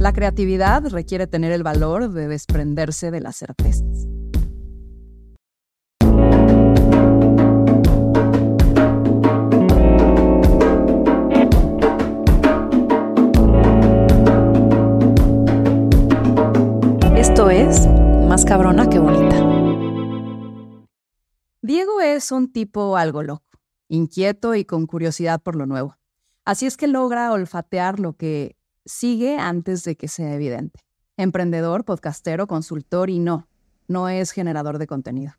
La creatividad requiere tener el valor de desprenderse de las certezas. Esto es Más cabrona que bonita. Diego es un tipo algo loco, inquieto y con curiosidad por lo nuevo. Así es que logra olfatear lo que sigue antes de que sea evidente. Emprendedor, podcastero, consultor y no, no es generador de contenido.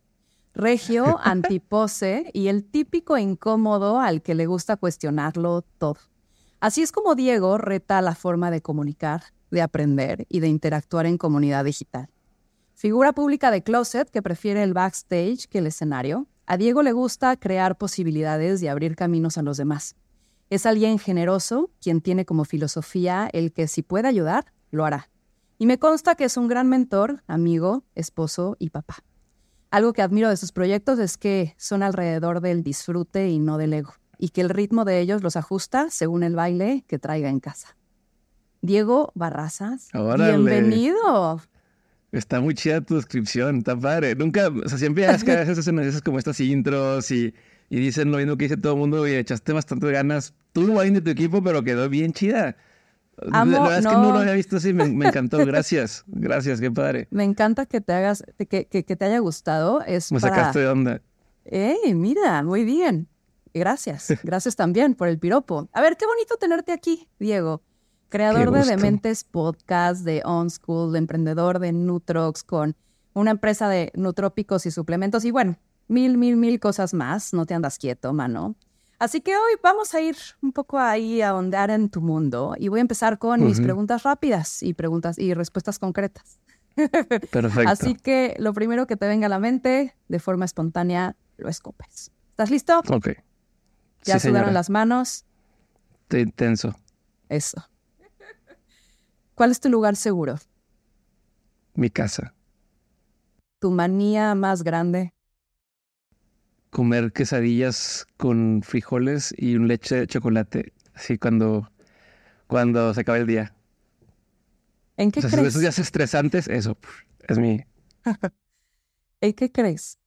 Regio, antipose y el típico incómodo al que le gusta cuestionarlo todo. Así es como Diego reta la forma de comunicar, de aprender y de interactuar en comunidad digital. Figura pública de closet que prefiere el backstage que el escenario, a Diego le gusta crear posibilidades y abrir caminos a los demás. Es alguien generoso, quien tiene como filosofía el que si puede ayudar, lo hará. Y me consta que es un gran mentor, amigo, esposo y papá. Algo que admiro de sus proyectos es que son alrededor del disfrute y no del ego, y que el ritmo de ellos los ajusta según el baile que traiga en casa. Diego Barrazas, bienvenido. Está muy chida tu descripción, está padre. Nunca, o sea, siempre es que a veces hacen como estas intros y, y dicen lo mismo que dice todo el mundo y echaste bastante ganas. Tú lo de tu equipo, pero quedó bien chida. la verdad es que no lo había visto así, me, encantó. Gracias, gracias, qué padre. Me encanta que te hagas, que, que, te haya gustado. Es me sacaste de onda. ¡Ey, mira! Muy bien. Gracias. Gracias también por el piropo. A ver, qué bonito tenerte aquí, Diego creador de Dementes Podcast, de On School, de emprendedor de Nutrox, con una empresa de nutrópicos y suplementos y bueno, mil, mil, mil cosas más. No te andas quieto, mano. Así que hoy vamos a ir un poco ahí a ahondar en tu mundo y voy a empezar con mis preguntas rápidas y preguntas y respuestas concretas. Perfecto. Así que lo primero que te venga a la mente, de forma espontánea, lo escopes. ¿Estás listo? Ok. ¿Ya sudaron las manos? Estoy tenso. Eso. ¿Cuál es tu lugar seguro? Mi casa. ¿Tu manía más grande? Comer quesadillas con frijoles y un leche de chocolate, así cuando, cuando se acaba el día. ¿En qué crees? Esos días estresantes, eso es mi. ¿En qué crees?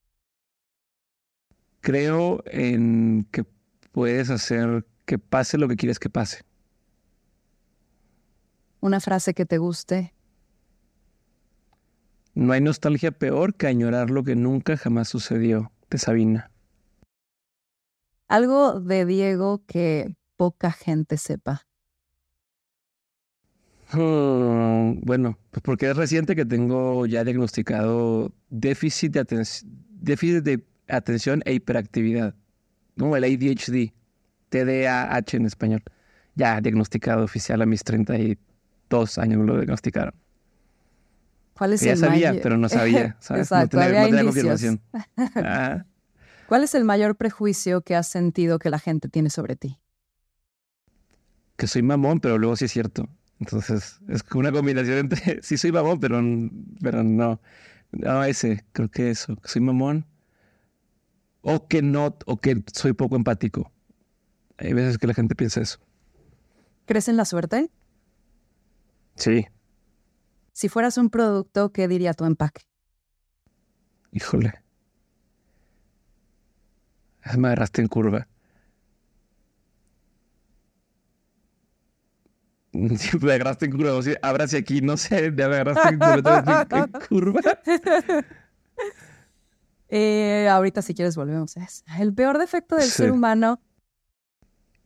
Creo en que puedes hacer que pase lo que quieres que pase. Una frase que te guste. No hay nostalgia peor que añorar lo que nunca jamás sucedió, de Sabina. Algo de Diego que poca gente sepa. Hmm, bueno, pues porque es reciente que tengo ya diagnosticado déficit de, déficit de atención e hiperactividad. ¿no? El ADHD, TDAH en español. Ya diagnosticado oficial a mis 30 y dos años lo diagnosticaron. ¿Cuál es ya el sabía, pero no sabía. Exacto, no tenía, confirmación. ¿Cuál es el mayor prejuicio que has sentido que la gente tiene sobre ti? Que soy mamón, pero luego sí es cierto. Entonces, es una combinación entre sí soy mamón, pero, pero no. No, ese, creo que eso, que soy mamón. O que no, o que soy poco empático. Hay veces que la gente piensa eso. ¿Crees en la suerte? Sí. Si fueras un producto, ¿qué diría tu empaque? Híjole. Me agarraste en curva. Me agarraste en curva, o sea, hacia aquí, no sé, me agarraste en curva. Eh, ahorita si quieres volvemos. El peor defecto del ser humano.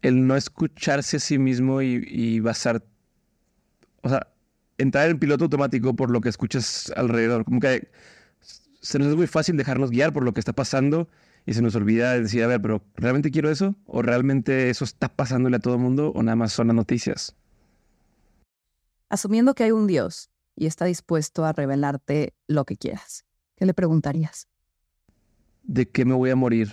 El no escucharse a sí mismo y, y basar o sea, entrar en piloto automático por lo que escuchas alrededor. Como que se nos es muy fácil dejarnos guiar por lo que está pasando y se nos olvida decir, a ver, pero ¿realmente quiero eso? ¿O realmente eso está pasándole a todo el mundo? ¿O nada más son las noticias? Asumiendo que hay un Dios y está dispuesto a revelarte lo que quieras, ¿qué le preguntarías? ¿De qué me voy a morir?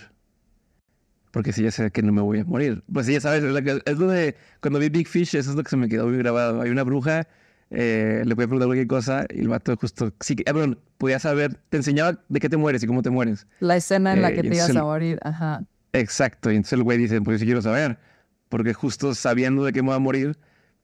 Porque si ya sé que no me voy a morir. Pues sí, ya sabes, es lo de cuando vi Big Fish, eso es lo que se me quedó muy grabado. Hay una bruja, eh, le voy a preguntar cualquier cosa y el vato justo, sí, ah, bueno, podía saber, te enseñaba de qué te mueres y cómo te mueres. La escena en la eh, que te ibas a morir, ajá. Exacto, y entonces el güey dice, pues sí quiero saber, porque justo sabiendo de qué me voy a morir,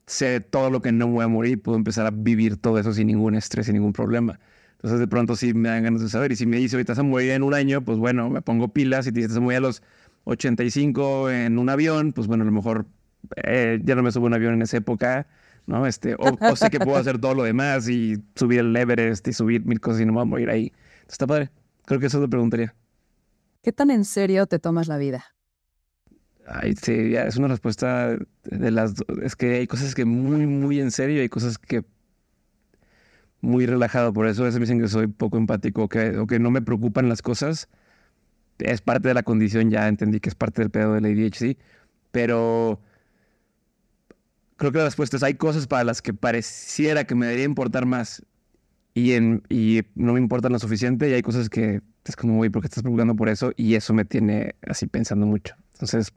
sé todo lo que no me voy a morir, puedo empezar a vivir todo eso sin ningún estrés, sin ningún problema. Entonces de pronto sí me dan ganas de saber. Y si me dice, ahorita se morir en un año, pues bueno, me pongo pilas. Y te dice, se morir a los 85 en un avión, pues bueno, a lo mejor eh, ya no me subo a un avión en esa época, ¿no? Este, o, sé que puedo hacer todo lo demás y subir el Everest y subir mil cosas y no me voy a morir ahí. Está padre. Creo que eso te preguntaría. ¿Qué tan en serio te tomas la vida? Ay, sí, ya es una respuesta de las dos. Es que hay cosas que muy, muy en serio y hay cosas que muy relajado. Por eso a veces me dicen que soy poco empático que, o que no me preocupan las cosas. Es parte de la condición, ya entendí que es parte del pedo del ADHD. Pero creo que la respuesta es, hay cosas para las que pareciera que me debería importar más y, en, y no me importan lo suficiente y hay cosas que es como, güey, ¿por qué estás preocupando por eso? Y eso me tiene así pensando mucho. Entonces,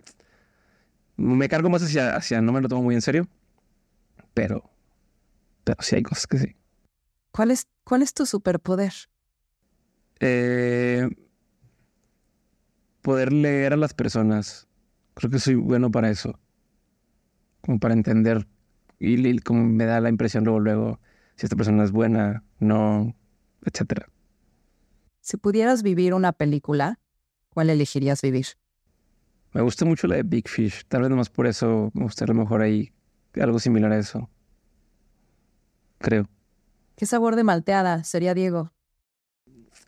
me cargo más hacia, hacia no me lo tomo muy en serio, pero, pero sí hay cosas que sí. ¿Cuál es, cuál es tu superpoder? Eh, poder leer a las personas. Creo que soy bueno para eso. Como para entender y, como me da la impresión luego, luego, si esta persona es buena, no, etcétera. Si pudieras vivir una película, ¿cuál elegirías vivir? Me gusta mucho la de Big Fish. Tal vez nomás por eso me gustaría a lo mejor ahí algo similar a eso. Creo. ¿Qué sabor de malteada sería Diego?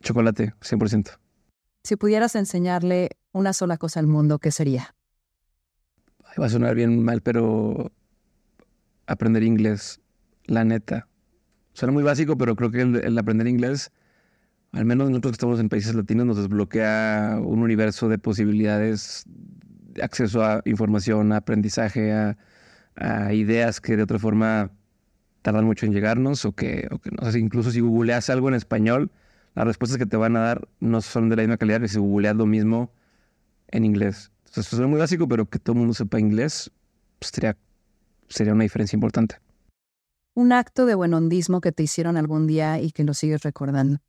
Chocolate, 100%. Si pudieras enseñarle una sola cosa al mundo, ¿qué sería? Va a sonar bien mal, pero aprender inglés, la neta. Suena muy básico, pero creo que el aprender inglés, al menos nosotros que estamos en países latinos, nos desbloquea un universo de posibilidades acceso a información, a aprendizaje, a, ideas que de otra forma tardan mucho en llegarnos o que, o que no sé, incluso si googleas algo en español, las respuestas que te van a dar no son de la misma calidad que si googleas lo mismo en inglés. Entonces, eso es muy básico, pero que todo el mundo sepa inglés pues, sería, sería una diferencia importante. Un acto de buenondismo que te hicieron algún día y que lo sigues recordando.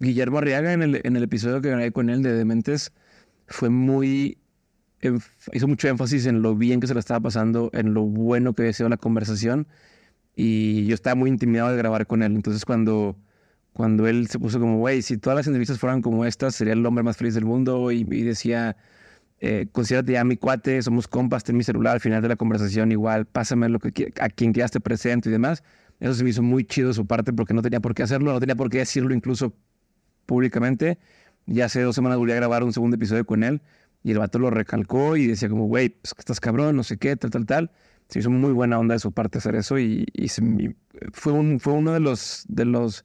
Guillermo Arriaga, en el, en el episodio que grabé con él de Dementes, fue muy hizo mucho énfasis en lo bien que se le estaba pasando, en lo bueno que había sido la conversación. Y yo estaba muy intimidado de grabar con él. Entonces, cuando, cuando él se puso como, güey, si todas las entrevistas fueran como estas, sería el hombre más feliz del mundo. Y, decía, eh, considérate ya mi cuate, somos compas, ten mi celular al final de la conversación, igual, pásame lo que a quien quieras te presento y demás. Eso se me hizo muy chido de su parte porque no tenía por qué hacerlo, no tenía por qué decirlo incluso públicamente. Ya hace dos semanas volví a grabar un segundo episodio con él y el vato lo recalcó y decía como, güey, pues que estás cabrón, no sé qué, tal, tal, tal. Se hizo muy buena onda de su parte hacer eso y, fue, un, fue uno de los, de los,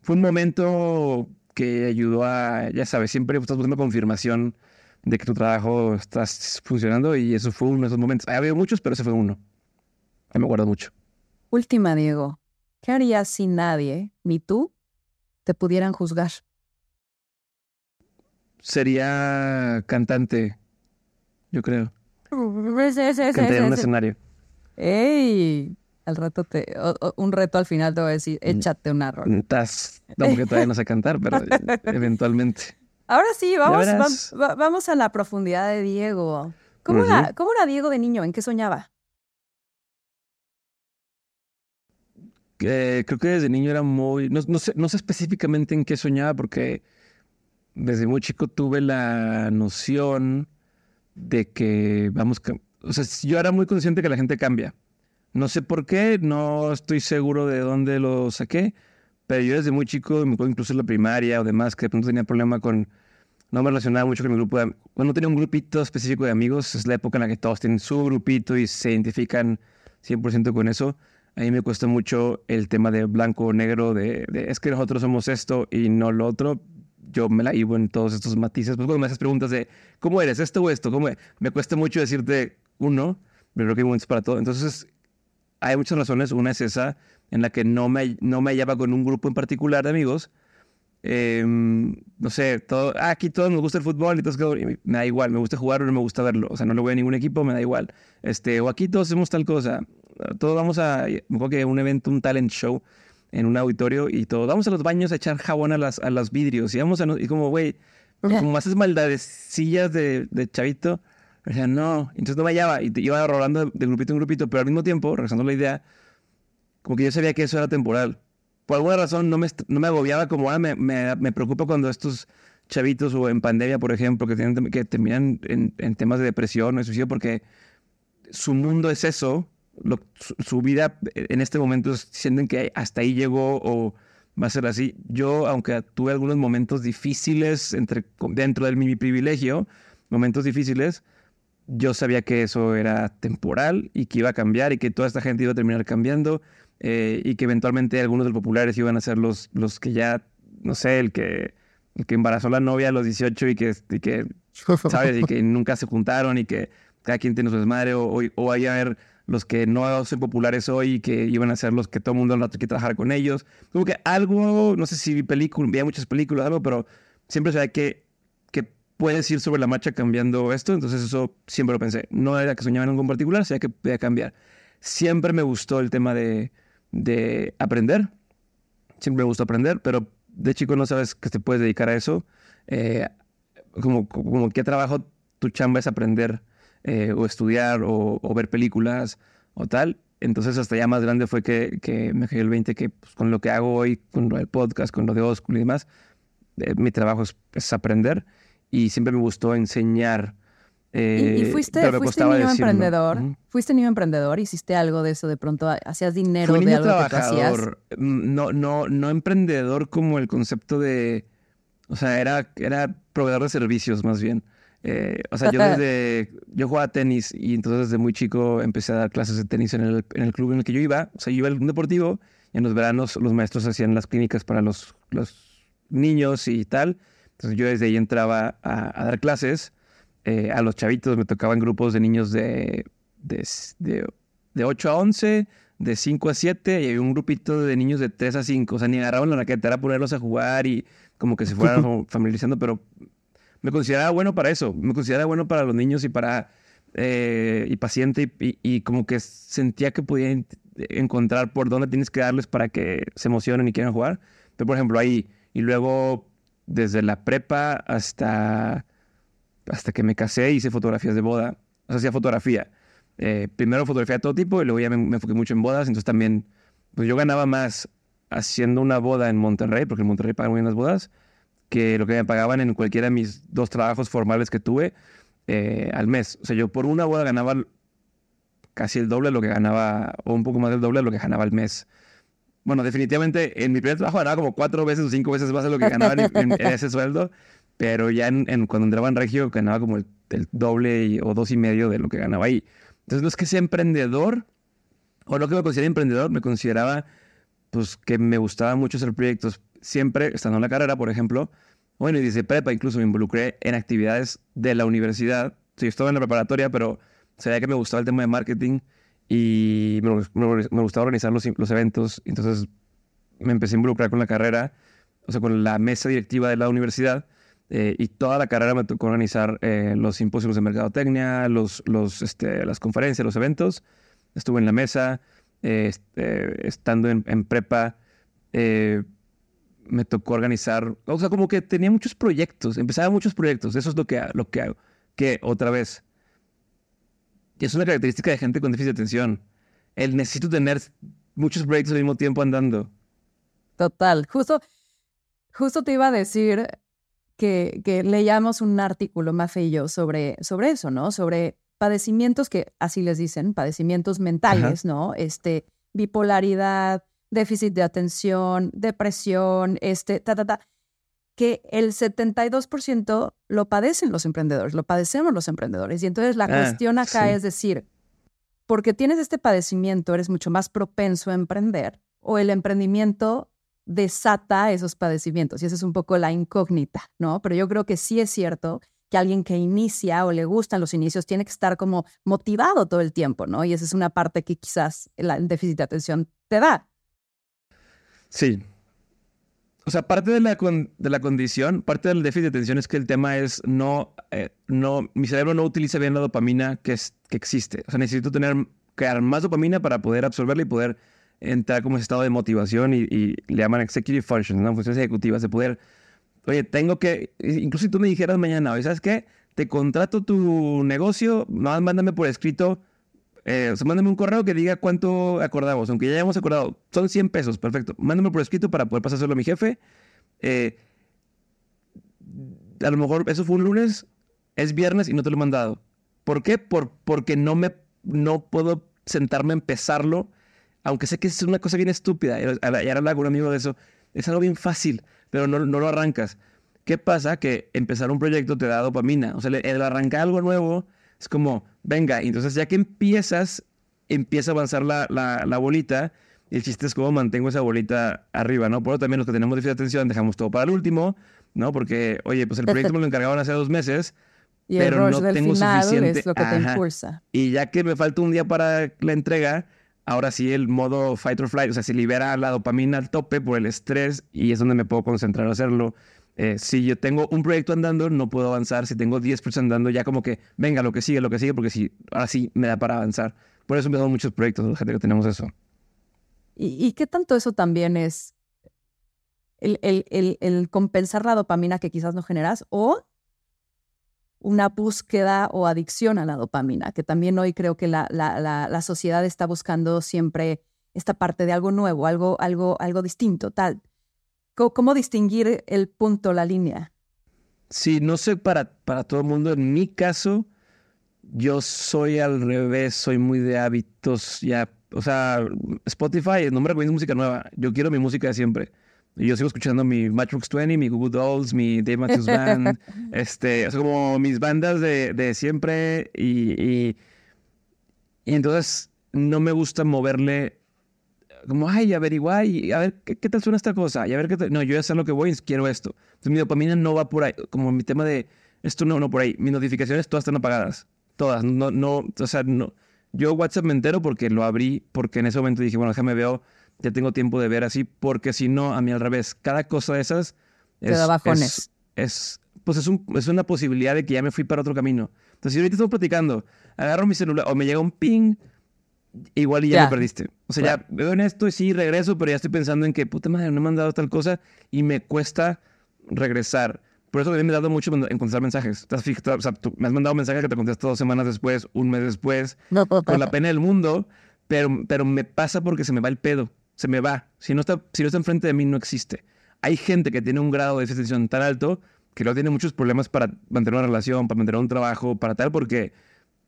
fue un momento que ayudó a, ya sabes, siempre estás buscando confirmación de que tu trabajo está funcionando y eso fue uno de esos momentos. Ha habido muchos, pero ese fue uno. A mí me acuerdo mucho. Última, Diego. ¿Qué harías si nadie, ni tú, te pudieran juzgar? sería cantante, yo creo. Cantaría en un escenario. ¡Ey! Al rato te. un reto al final te voy a decir, échate una rola. Estás. No, porque todavía no sé cantar, pero eventualmente. Ahora sí, vamos, vamos, a la profundidad de Diego. ¿Cómo, era, ¿Cómo era Diego de niño? ¿En qué soñaba? creo que desde niño era muy. No, sé, no sé específicamente en qué soñaba, porque desde muy chico tuve la noción de que vamos, o sea, yo era muy consciente que la gente cambia. No sé por qué, no estoy seguro de dónde lo saqué, pero yo desde muy chico, incluso en la primaria o demás, que de pronto tenía problema con, no me relacionaba mucho con mi grupo, de, no tenía un grupito específico de amigos, es la época en la que todos tienen su grupito y se identifican 100% con eso. A mí me cuesta mucho el tema de blanco o negro, de, de es que nosotros somos esto y no lo otro yo me la vivo en todos estos matices. Pues cuando me haces preguntas de cómo eres, esto o esto, cómo me cuesta mucho decirte uno, pero creo que hay momentos para todo. Entonces, hay muchas razones. Una es esa, en la que no me, no me hallaba con un grupo en particular de amigos. Em, no sé, todo, ah, aquí todos nos gusta el fútbol y, todos, me da igual, me gusta jugar o no me gusta verlo. O sea, no le voy a ningún equipo, me da igual. Este, o aquí todos hacemos tal cosa. Todos vamos a, me acuerdo que un evento, un talent show, en un auditorio y todo. Vamos a los baños a echar jabón a, las, a los vidrios y vamos a... Y como, güey, como haces maldades sillas de, de chavito, O sea, no, entonces no me hallaba y te iba rolando de grupito en grupito, pero al mismo tiempo, regresando a la idea, como que yo sabía que eso era temporal. Por alguna razón no me, no me agobiaba como ahora me, me, me preocupa cuando estos chavitos o en pandemia, por ejemplo, que, tienen, que terminan en, en temas de depresión o suicidio porque su mundo es eso, su, vida en este momento sienten que hasta ahí llegó o va a ser así. Yo, aunque tuve algunos momentos difíciles entre, dentro de mi privilegio, momentos difíciles, yo sabía que eso era temporal y que iba a cambiar y que toda esta gente iba a terminar cambiando eh, y que eventualmente algunos de los populares iban a ser los, los que ya, no sé, el que, el que embarazó a la novia a los 18 y que, y que ¿sabes? Y que nunca se juntaron y que cada quien tiene su desmadre o, o, o vaya a haber los que no son populares hoy, que iban a ser los que todo el mundo no que trabajar con ellos. Como que algo, no sé si vi películas, veía muchas películas, algo, pero siempre sabía que, que puedes ir sobre la marcha cambiando esto, entonces eso siempre lo pensé. No era que soñaba en algo en particular, sabía que podía cambiar. Siempre me gustó el tema de, de aprender, siempre me gustó aprender, pero de chico no sabes que te puedes dedicar a eso. Eh, como, como qué trabajo tu chamba es aprender eh, o estudiar o, ver películas o tal. Entonces hasta ya más grande fue que, que me cayó el 20 que pues, con lo que hago hoy, con lo del podcast, con lo de Oscuro y demás, eh, mi trabajo es, aprender y siempre me gustó enseñar. Eh, ¿Y, y, fuiste, fuiste niño decirlo. emprendedor? ¿Fuiste niño emprendedor? ¿Hiciste algo de eso de pronto? ¿Hacías dinero Fui de algo trabajador. que tú hacías? No, no, no emprendedor como el concepto de... O sea, era, era proveedor de servicios más bien. Eh, o sea, yo desde, yo jugaba tenis y entonces desde muy chico empecé a dar clases de tenis en el, en el club en el que yo iba. O sea, yo iba al deportivo y en los veranos los maestros hacían las clínicas para los, los niños y tal. Entonces yo desde ahí entraba a, a dar clases. Eh, a los chavitos me tocaban grupos de niños de, de, de, de 8 a 11, de 5 a 7 y había un grupito de niños de 3 a 5. O sea, ni agarraban la raqueta, era ponerlos a jugar y como que se fueran familiarizando, pero me consideraba bueno para eso, me consideraba bueno para los niños y para eh, y paciente y, y, y, como que sentía que podía encontrar por dónde tienes que darles para que se emocionen y quieran jugar. Pero por ejemplo ahí y luego desde la prepa hasta hasta que me casé hice fotografías de boda, o sea, hacía fotografía. Eh, primero fotografía de todo tipo y luego ya me, me enfoqué mucho en bodas, entonces también pues yo ganaba más haciendo una boda en Monterrey, porque en Monterrey pagan muy bien las bodas, que lo que me pagaban en cualquiera de mis dos trabajos formales que tuve eh, al mes. O sea, yo por una boda ganaba casi el doble de lo que ganaba, o un poco más del doble de lo que ganaba al mes. Bueno, definitivamente en mi primer trabajo ganaba como cuatro veces o cinco veces más de lo que ganaba en, en, en ese sueldo, pero ya en, en, cuando entraba en Regio ganaba como el, el doble y, o dos y medio de lo que ganaba ahí. Entonces no es que sea emprendedor, o lo que me consideraba emprendedor, me consideraba pues que me gustaba mucho hacer proyectos, siempre, estando en la carrera, por ejemplo, bueno, y desde prepa incluso me involucré en actividades de la universidad. Sí, estaba en la preparatoria, pero sabía que me gustaba el tema de marketing y me, me, me gustaba organizar los, los, eventos. Entonces me empecé a involucrar con la carrera, o sea, con la mesa directiva de la universidad. Eh, y toda la carrera me tocó organizar eh, los simposios de mercadotecnia, los, los, este, las conferencias, los eventos. Estuve en la mesa, eh, este, estando en, en prepa eh, me tocó organizar, o sea, como que tenía muchos proyectos, empezaba muchos proyectos, eso es lo que, lo que hago, que otra vez, es una característica de gente con déficit de atención, el necesito tener muchos proyectos al mismo tiempo andando. Total, justo, justo te iba a decir que, que leíamos un artículo, Mafe y yo, sobre, sobre eso, ¿no? Sobre padecimientos que, así les dicen, padecimientos mentales, Ajá. ¿no? Este, bipolaridad, déficit de atención, depresión, este, ta, ta, ta, que el 72% lo padecen los emprendedores, lo padecemos los emprendedores. Y entonces la ah, cuestión acá sí. es decir, porque tienes este padecimiento, eres mucho más propenso a emprender o el emprendimiento desata esos padecimientos. Y esa es un poco la incógnita, ¿no? Pero yo creo que sí es cierto que alguien que inicia o le gustan los inicios tiene que estar como motivado todo el tiempo, ¿no? Y esa es una parte que quizás el déficit de atención te da. Sí. O sea, parte de la, de la condición, parte del déficit de atención es que el tema es no, eh, no, mi cerebro no utiliza bien la dopamina que, es, que existe. O sea, necesito tener, crear más dopamina para poder absorberla y poder entrar como ese estado de motivación y, y le llaman executive functions, ¿no? Funciones ejecutivas, de poder, oye, tengo que, incluso si tú me dijeras mañana, oye, ¿sabes qué? te contrato tu negocio, mándame por escrito, eh, o sea, mándame un correo que diga cuánto acordamos, aunque ya hayamos acordado, son 100 pesos, perfecto. Mándame por escrito para poder pasárselo a mi jefe. Eh, a lo mejor eso fue un lunes, es viernes y no te lo he mandado. ¿Por qué? Por, porque no, me, no puedo sentarme a empezarlo, aunque sé que es una cosa bien estúpida. Y ahora hablaba con un amigo de eso. Es algo bien fácil, pero no, no lo arrancas. ¿Qué pasa? Que empezar un proyecto te da dopamina. O sea, el arrancar algo nuevo es como, venga, entonces ya que empiezas, empieza a avanzar la, la, bolita. Y el chiste es cómo mantengo esa bolita arriba, ¿no? Por eso también los que tenemos déficit de atención dejamos todo para el último, ¿no? Porque, oye, pues el proyecto me lo encargaban hace dos meses, y pero no tengo suficiente. Es lo que te impulsa. Y ya que me falta un día para la entrega, ahora sí el modo fight or flight, o sea, se libera la dopamina al tope por el estrés y es donde me puedo concentrar a hacerlo. Eh, si yo tengo un proyecto andando, no puedo avanzar. Si tengo 10 personas andando, ya como que, venga, lo que sigue, lo que sigue, porque si, ahora sí me da para avanzar. Por eso empezamos muchos proyectos, la gente que tenemos eso. ¿Y, qué tanto eso también es el, compensar la dopamina que quizás no generas o una búsqueda o adicción a la dopamina? Que también hoy creo que la, la, la, la sociedad está buscando siempre esta parte de algo nuevo, algo, algo, algo distinto, tal. ¿Cómo, distinguir el punto, la línea? Sí, no sé para, para todo el mundo. En mi caso, yo soy al revés, soy muy de hábitos ya. O sea, Spotify no me recomienda música nueva. Yo quiero mi música de siempre. Yo sigo escuchando mi Matchbox 20, mi Google Dolls, mi Dave Matthews Band, este, o sea, como mis bandas de, de siempre y, y, y, entonces no me gusta moverle como, ay, averiguar y a ver ¿qué, tal suena esta cosa. Y a ver qué tal. No, yo ya sé lo que voy y quiero esto. Entonces mi dopamina no va por ahí. Como mi tema de esto no, no por ahí. Mis notificaciones todas están apagadas. Todas. No, no, o sea, no. Yo WhatsApp me entero porque lo abrí, porque en ese momento dije, bueno, déjame veo, ya tengo tiempo de ver así, porque si no, a mí al revés, cada cosa de esas es, es, es, pues es, un, es una posibilidad de que ya me fui para otro camino. Entonces, si ahorita estoy platicando, agarro mi celular o me llega un ping igual y ya, me perdiste. O sea, ya veo en esto y sí regreso, pero ya estoy pensando en que, puta madre, no me han dado tal cosa y me cuesta regresar. Por eso mí me ha dado mucho en contestar mensajes. ¿Te has fijado? O sea, tú me has mandado mensajes que te contesto dos semanas después, un mes después, con la pena del mundo, pero, pero me pasa porque se me va el pedo. Se me va. Si no, está, si no está enfrente de mí, no existe. Hay gente que tiene un grado de detención tan alto que luego tiene muchos problemas para mantener una relación, para mantener un trabajo, para tal, porque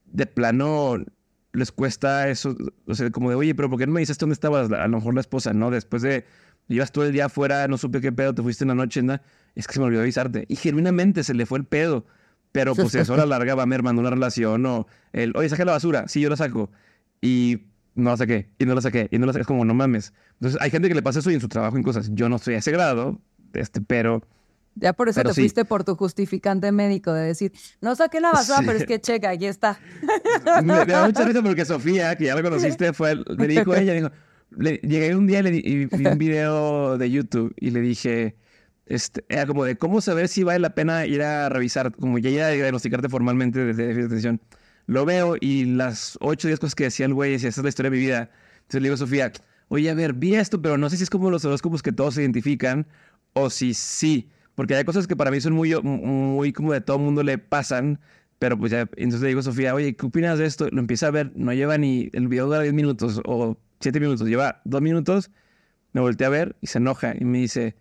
de plano les cuesta eso, o sea, como de, oye, pero ¿por qué no me dices dónde estabas? A lo mejor la esposa, ¿no? Después de, ibas todo el día afuera, no supe qué pedo, te fuiste en la noche, ¿no? Es que se me olvidó avisarte. Y genuinamente se le fue el pedo. Pero pues eso a la larga va mermando una relación o el, oye, saca la basura. Sí, yo la saco. Y no la saqué, y no la saqué, y no la saqué. Es como, no mames. Entonces hay gente que le pasa eso y en su trabajo en cosas. Yo no estoy a ese grado, este, pero ya por eso te fuiste por tu justificante médico de decir, no saqué la basura, pero es que checa, aquí está. Me, da mucha risa porque Sofía, que ya la conociste, fue, me dijo ella, dijo, llegué un día y, le, y vi un video de YouTube y le dije, este, era como de cómo saber si vale la pena ir a revisar, como ya ir a diagnosticarte formalmente desde atención. Lo veo y las 8 o 10 cosas que decía el güey, decía, esa es la historia de mi vida. Entonces le digo a Sofía, oye, a ver, vi esto, pero no sé si es como los horóscopos que todos se identifican o si sí. Porque hay cosas que para mí son muy, muy como de todo mundo le pasan, pero pues ya, entonces le digo a Sofía, oye, ¿qué opinas de esto? Lo empieza a ver, no lleva ni, el video dura 10 minutos o 7 minutos, lleva 2 minutos, me volteé a ver y se enoja y me dice,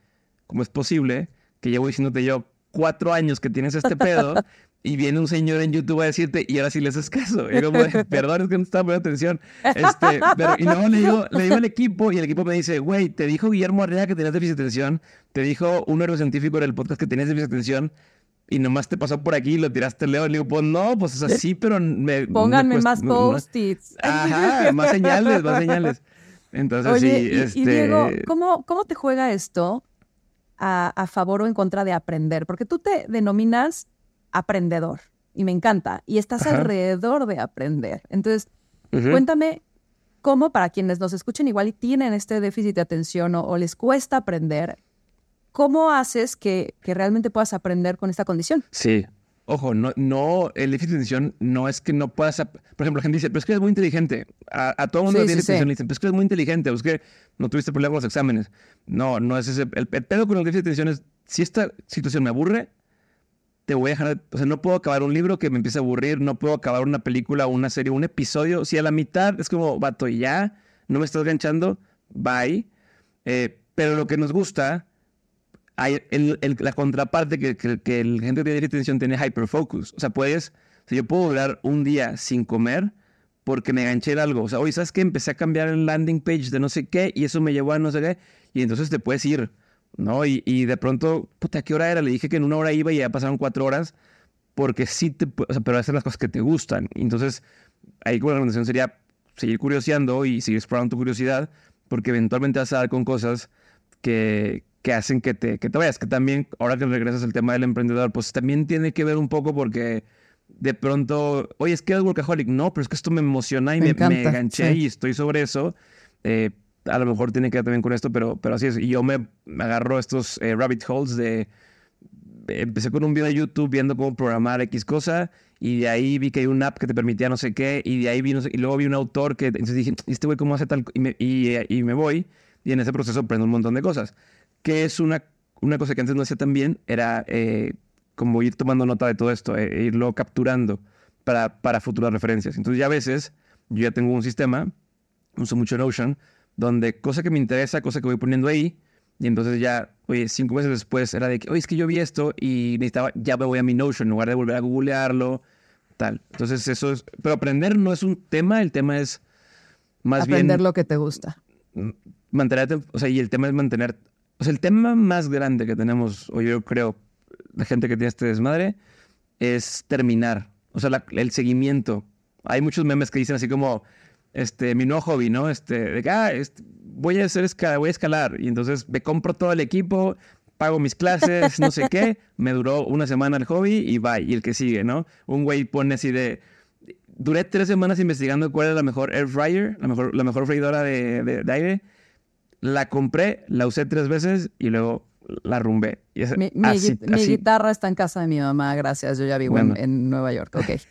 ¿cómo es posible que llevo diciéndote yo cuatro años que tienes este pedo y viene un señor en YouTube a decirte y ahora sí le haces caso. Y como, perdón, es que no estaba poniendo atención. Este, pero, y no, le digo, le digo al equipo y el equipo me dice, güey, te dijo Guillermo Arrea que tenías déficit de atención, te dijo un neurocientífico en el podcast que tenías déficit de atención y nomás te pasó por aquí y lo tiraste Leo. Le digo, pues no, pues es así, pero me. Pónganme más post-its. Ajá, más señales, más señales. Entonces, sí, y, este... y Diego, ¿cómo, ¿cómo te juega esto a, a favor o en contra de aprender? Porque tú te denominas aprendedor y me encanta. Y estás alrededor de aprender. Entonces, cuéntame cómo para quienes nos escuchen igual y tienen este déficit de atención o, les cuesta aprender, ¿cómo haces que, que, realmente puedas aprender con esta condición? Sí. Ojo, no, no, el déficit de atención no es que no puedas, por ejemplo, la gente dice, pero es que eres muy inteligente. A, todo el mundo tiene atención le dicen, pero es que eres muy inteligente, o es que no tuviste problema con los exámenes. No, no es ese. El, el pedo con el déficit de atención es, si esta situación me aburre, te voy a dejar, o sea, no puedo acabar un libro que me empiece a aburrir, no puedo acabar una película, una serie, un episodio. Si a la mitad es como, vato, ya, no me estás ganchando, bye. Eh, pero lo que nos gusta, la contraparte que, que, el gente de atención tiene hyperfocus. O sea, puedes, o yo puedo durar un día sin comer porque me enganché en algo. O sea, oye, ¿sabes qué? Empecé a cambiar el landing page de no sé qué y eso me llevó a no sé qué. Y entonces te puedes ir ¿no? Y, y, de pronto, puta, ¿qué hora era? Le dije que en una hora iba y ya pasaron cuatro horas, porque sí te, o sea, pero hacer las cosas que te gustan. Entonces, ahí como la recomendación sería seguir curioseando y seguir explorando tu curiosidad, porque eventualmente vas a dar con cosas que, que hacen que te, que te vayas. Que también, ahora que regresas al tema del emprendedor, pues también tiene que ver un poco porque de pronto, oye, es que es workaholic. No, pero es que esto me emociona y me, me, enganché y estoy sobre eso. Eh, a lo mejor tiene que ver también con esto, pero, pero así es. Y yo me, agarro estos eh, rabbit holes de... Empecé con un video de YouTube viendo cómo programar X cosa y de ahí vi que hay una app que te permitía no sé qué y de ahí vi no sé, y luego vi un autor que entonces dije, este güey cómo hace tal y me, y, me voy y en ese proceso aprendo un montón de cosas. Que es una, una cosa que antes no hacía tan bien, era eh, como ir tomando nota de todo esto, e irlo capturando para, para futuras referencias. Entonces ya a veces yo ya tengo un sistema, uso mucho Notion, donde cosa que me interesa, cosa que voy poniendo ahí, y entonces ya, oye, cinco meses después era de que, oye, es que yo vi esto y necesitaba, ya me voy a mi Notion en lugar de volver a googlearlo, tal. Entonces eso es, pero aprender no es un tema, el tema es más bien... Aprender lo que te gusta. Mantenerte, o sea, y el tema es mantener, o sea, el tema más grande que tenemos, o yo creo, la gente que tiene este desmadre, es terminar, o sea, el seguimiento. Hay muchos memes que dicen así como, este, mi nuevo hobby, ¿no? Este, de que, ah, este, voy a hacer escala, voy a escalar. Y entonces me compro todo el equipo, pago mis clases, no sé qué. Me duró una semana el hobby y bye. Y el que sigue, ¿no? Un güey pone así de. Duré tres semanas investigando cuál era la mejor air fryer, la mejor, la mejor freidora de, de, aire. La compré, la usé tres veces y luego la rumbé. Y mi, guitarra está en casa de mi mamá, gracias. Yo ya vivo en, Nueva York. Ok.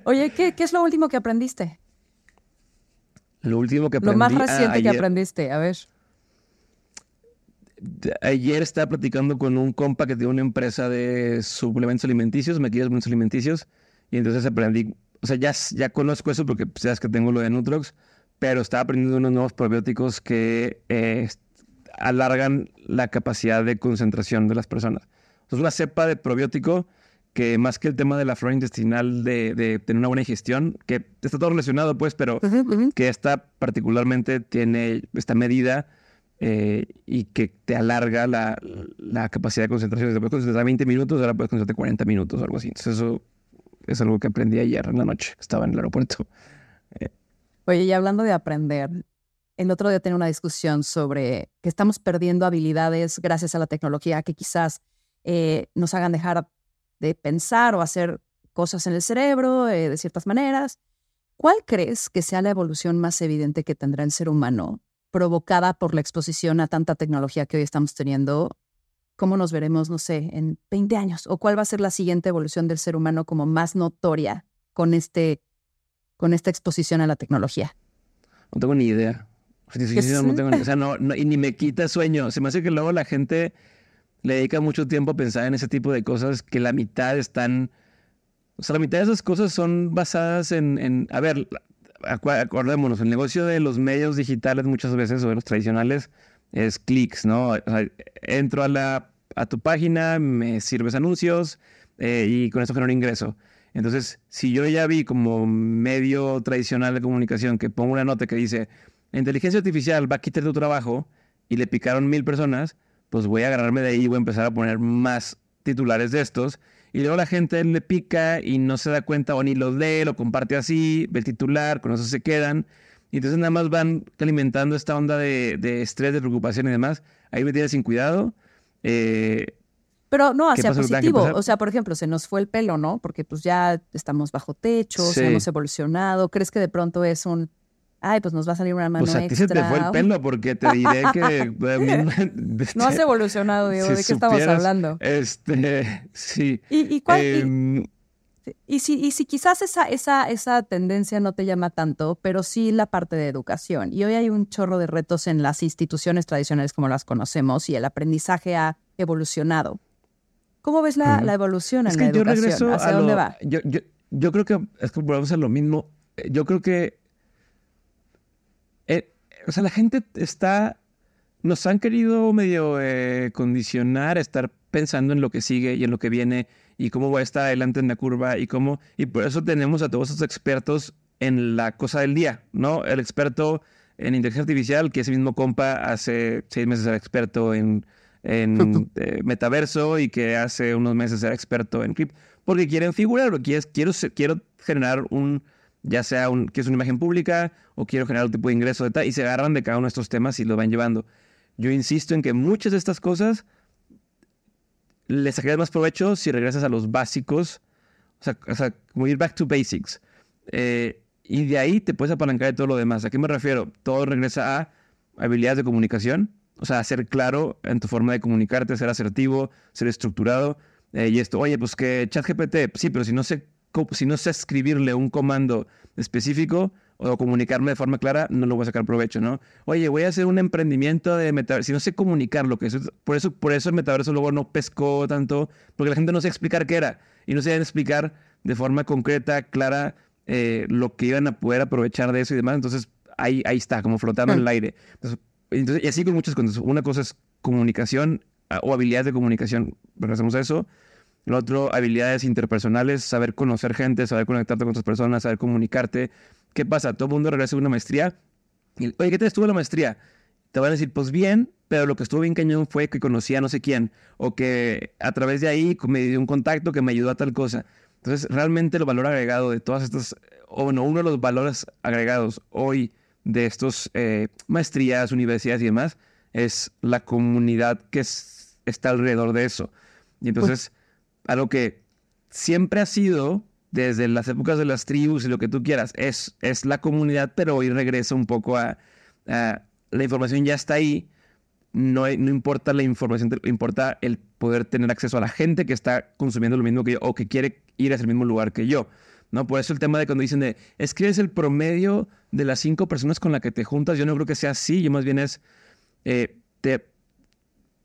Oye, ¿qué, ¿qué es lo último que aprendiste? Lo último que aprendí. Lo más reciente que aprendiste, a ver. Ayer estaba platicando con un compa que tiene una empresa de suplementos alimenticios, me quiero suplementos alimenticios, y entonces aprendí, o sea, ya, ya conozco eso porque sabes que tengo lo de Nutrox, pero estaba aprendiendo unos nuevos probióticos que eh, alargan la capacidad de concentración de las personas. Entonces, una cepa de probiótico que más que el tema de la flora intestinal, de, tener una buena digestión, que está todo relacionado, pues, pero que esta particularmente tiene esta medida eh, y que te alarga la, capacidad de concentración. Te puedes concentrar 20 minutos, ahora puedes concentrarte 40 minutos o algo así. Entonces, eso es algo que aprendí ayer en la noche, que estaba en el aeropuerto. Eh. Oye, y hablando de aprender, el otro día tenía una discusión sobre que estamos perdiendo habilidades gracias a la tecnología que quizás eh, nos hagan dejar de pensar o hacer cosas en el cerebro eh, de ciertas maneras. ¿Cuál crees que sea la evolución más evidente que tendrá el ser humano provocada por la exposición a tanta tecnología que hoy estamos teniendo? ¿Cómo nos veremos, no sé, en 20 años? ¿O cuál va a ser la siguiente evolución del ser humano como más notoria con, este, con esta exposición a la tecnología? No tengo ni idea. No tengo ni, o sea, no, y ni me quita sueño. Se me hace que luego la gente le dedica mucho tiempo a pensar en ese tipo de cosas que la mitad están... O sea, la mitad de esas cosas son basadas en... en a ver, acordémonos, el negocio de los medios digitales muchas veces, o de los tradicionales, es clics, ¿no? O sea, entro a, la, a tu página, me sirves anuncios eh, y con eso genero ingreso. Entonces, si yo ya vi como medio tradicional de comunicación que pongo una nota que dice, la inteligencia artificial va a quitar tu trabajo y le picaron mil personas, pues voy a agarrarme de ahí y voy a empezar a poner más titulares de estos. Y luego la gente le pica y no se da cuenta o ni los lee, lo comparte así, ve el titular, con eso se quedan. Y entonces nada más van alimentando esta onda de, estrés, de preocupación y demás. Ahí me tienes sin cuidado. Eh, pero no hacia positivo. O sea, por ejemplo, se nos fue el pelo, ¿no? Porque pues ya estamos bajo techo, hemos evolucionado. ¿Crees que de pronto es un ay, pues nos va a salir una mano pues a ti se te fue el pelo porque te diré que... no has evolucionado, Diego, ¿de qué estamos hablando? Este, sí. ¿Y, cuál, em, y, si, y si quizás esa, esa, esa tendencia no te llama tanto, pero sí la parte de educación. Y hoy hay un chorro de retos en las instituciones tradicionales como las conocemos y el aprendizaje ha evolucionado. ¿Cómo ves la, evolución en la educación? Yo regreso ¿Hacia dónde va? Yo, yo, yo, creo que es que volvemos a lo mismo. Yo creo que. O sea, la gente está. Nos han querido medio eh, condicionar a estar pensando en lo que sigue y en lo que viene y cómo va a estar adelante en la curva y cómo. Y por eso tenemos a todos estos expertos en la cosa del día, ¿no? El experto en inteligencia artificial, que ese mismo compa hace seis meses era experto en en eh, metaverso y que hace unos meses era experto en cripto, porque quieren figurar, porque quiero, quiero generar un, ya sea que es una imagen pública o quiero generar un tipo de ingreso de tal, y se agarran de cada uno de estos temas y lo van llevando. Yo insisto en que muchas de estas cosas le sacarías más provecho si regresas a los básicos, o sea, o sea como ir back to basics. Eh, y de ahí te puedes apalancar de todo lo demás. ¿A qué me refiero? Todo regresa a habilidades de comunicación, o sea, ser claro en tu forma de comunicarte, ser asertivo, ser estructurado. Eh, y esto, oye, pues que ChatGPT, sí, pero si no sé si no sé escribirle un comando específico o comunicarme de forma clara, no lo voy a sacar provecho, ¿no? Oye, voy a hacer un emprendimiento de metaverso. Si no sé comunicar lo que es, por eso, por eso el metaverso luego no pescó tanto, porque la gente no sé explicar qué era y no sabían explicar de forma concreta, clara, eh, lo que iban a poder aprovechar de eso y demás. Entonces, ahí, ahí está, como flotando en el aire. Entonces, y así con muchas cosas. Una cosa es comunicación ah, o habilidades de comunicación, hacemos eso. Lo otro, habilidades interpersonales, saber conocer gente, saber conectarte con otras personas, saber comunicarte. ¿Qué pasa? Todo el mundo regresa a una maestría. Y, Oye, ¿qué te estuvo la maestría? Te van a decir, pues bien, pero lo que estuvo bien cañón fue que conocí a no sé quién, o que a través de ahí me dio un contacto que me ayudó a tal cosa. Entonces, realmente el valor agregado de todas estas, o no, uno de los valores agregados hoy de estos eh, maestrías, universidades y demás, es la comunidad que está alrededor de eso. Y pues entonces, algo que siempre ha sido, desde las épocas de las tribus y lo que tú quieras, es, es la comunidad, pero hoy regresa un poco a, la información ya está ahí, no, no, importa la información, importa el poder tener acceso a la gente que está consumiendo lo mismo que yo o que quiere ir a ese mismo lugar que yo. ¿no? Por eso el tema de cuando dicen de, es que es el promedio de las cinco personas con las que te juntas, yo no creo que sea así, yo más bien es, eh, te,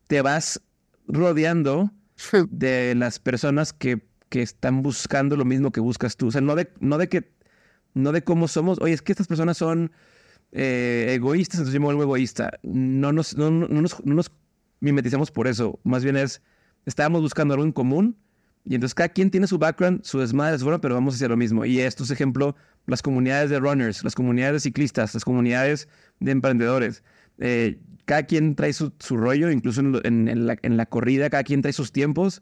te vas rodeando de las personas que, que, están buscando lo mismo que buscas tú. O sea, no de, no de que, no de cómo somos, oye, es que estas personas son eh, egoístas, entonces yo me vuelvo egoísta. No nos, no, no, nos, no nos mimetizamos por eso, más bien es, estábamos buscando algo en común y entonces cada quien tiene su background, su desmadre, su forma, pero vamos a hacer lo mismo. Y esto es ejemplo, las comunidades de runners, las comunidades de ciclistas, las comunidades de emprendedores. Eh, cada quien trae su, rollo, incluso en, la, corrida, cada quien trae sus tiempos,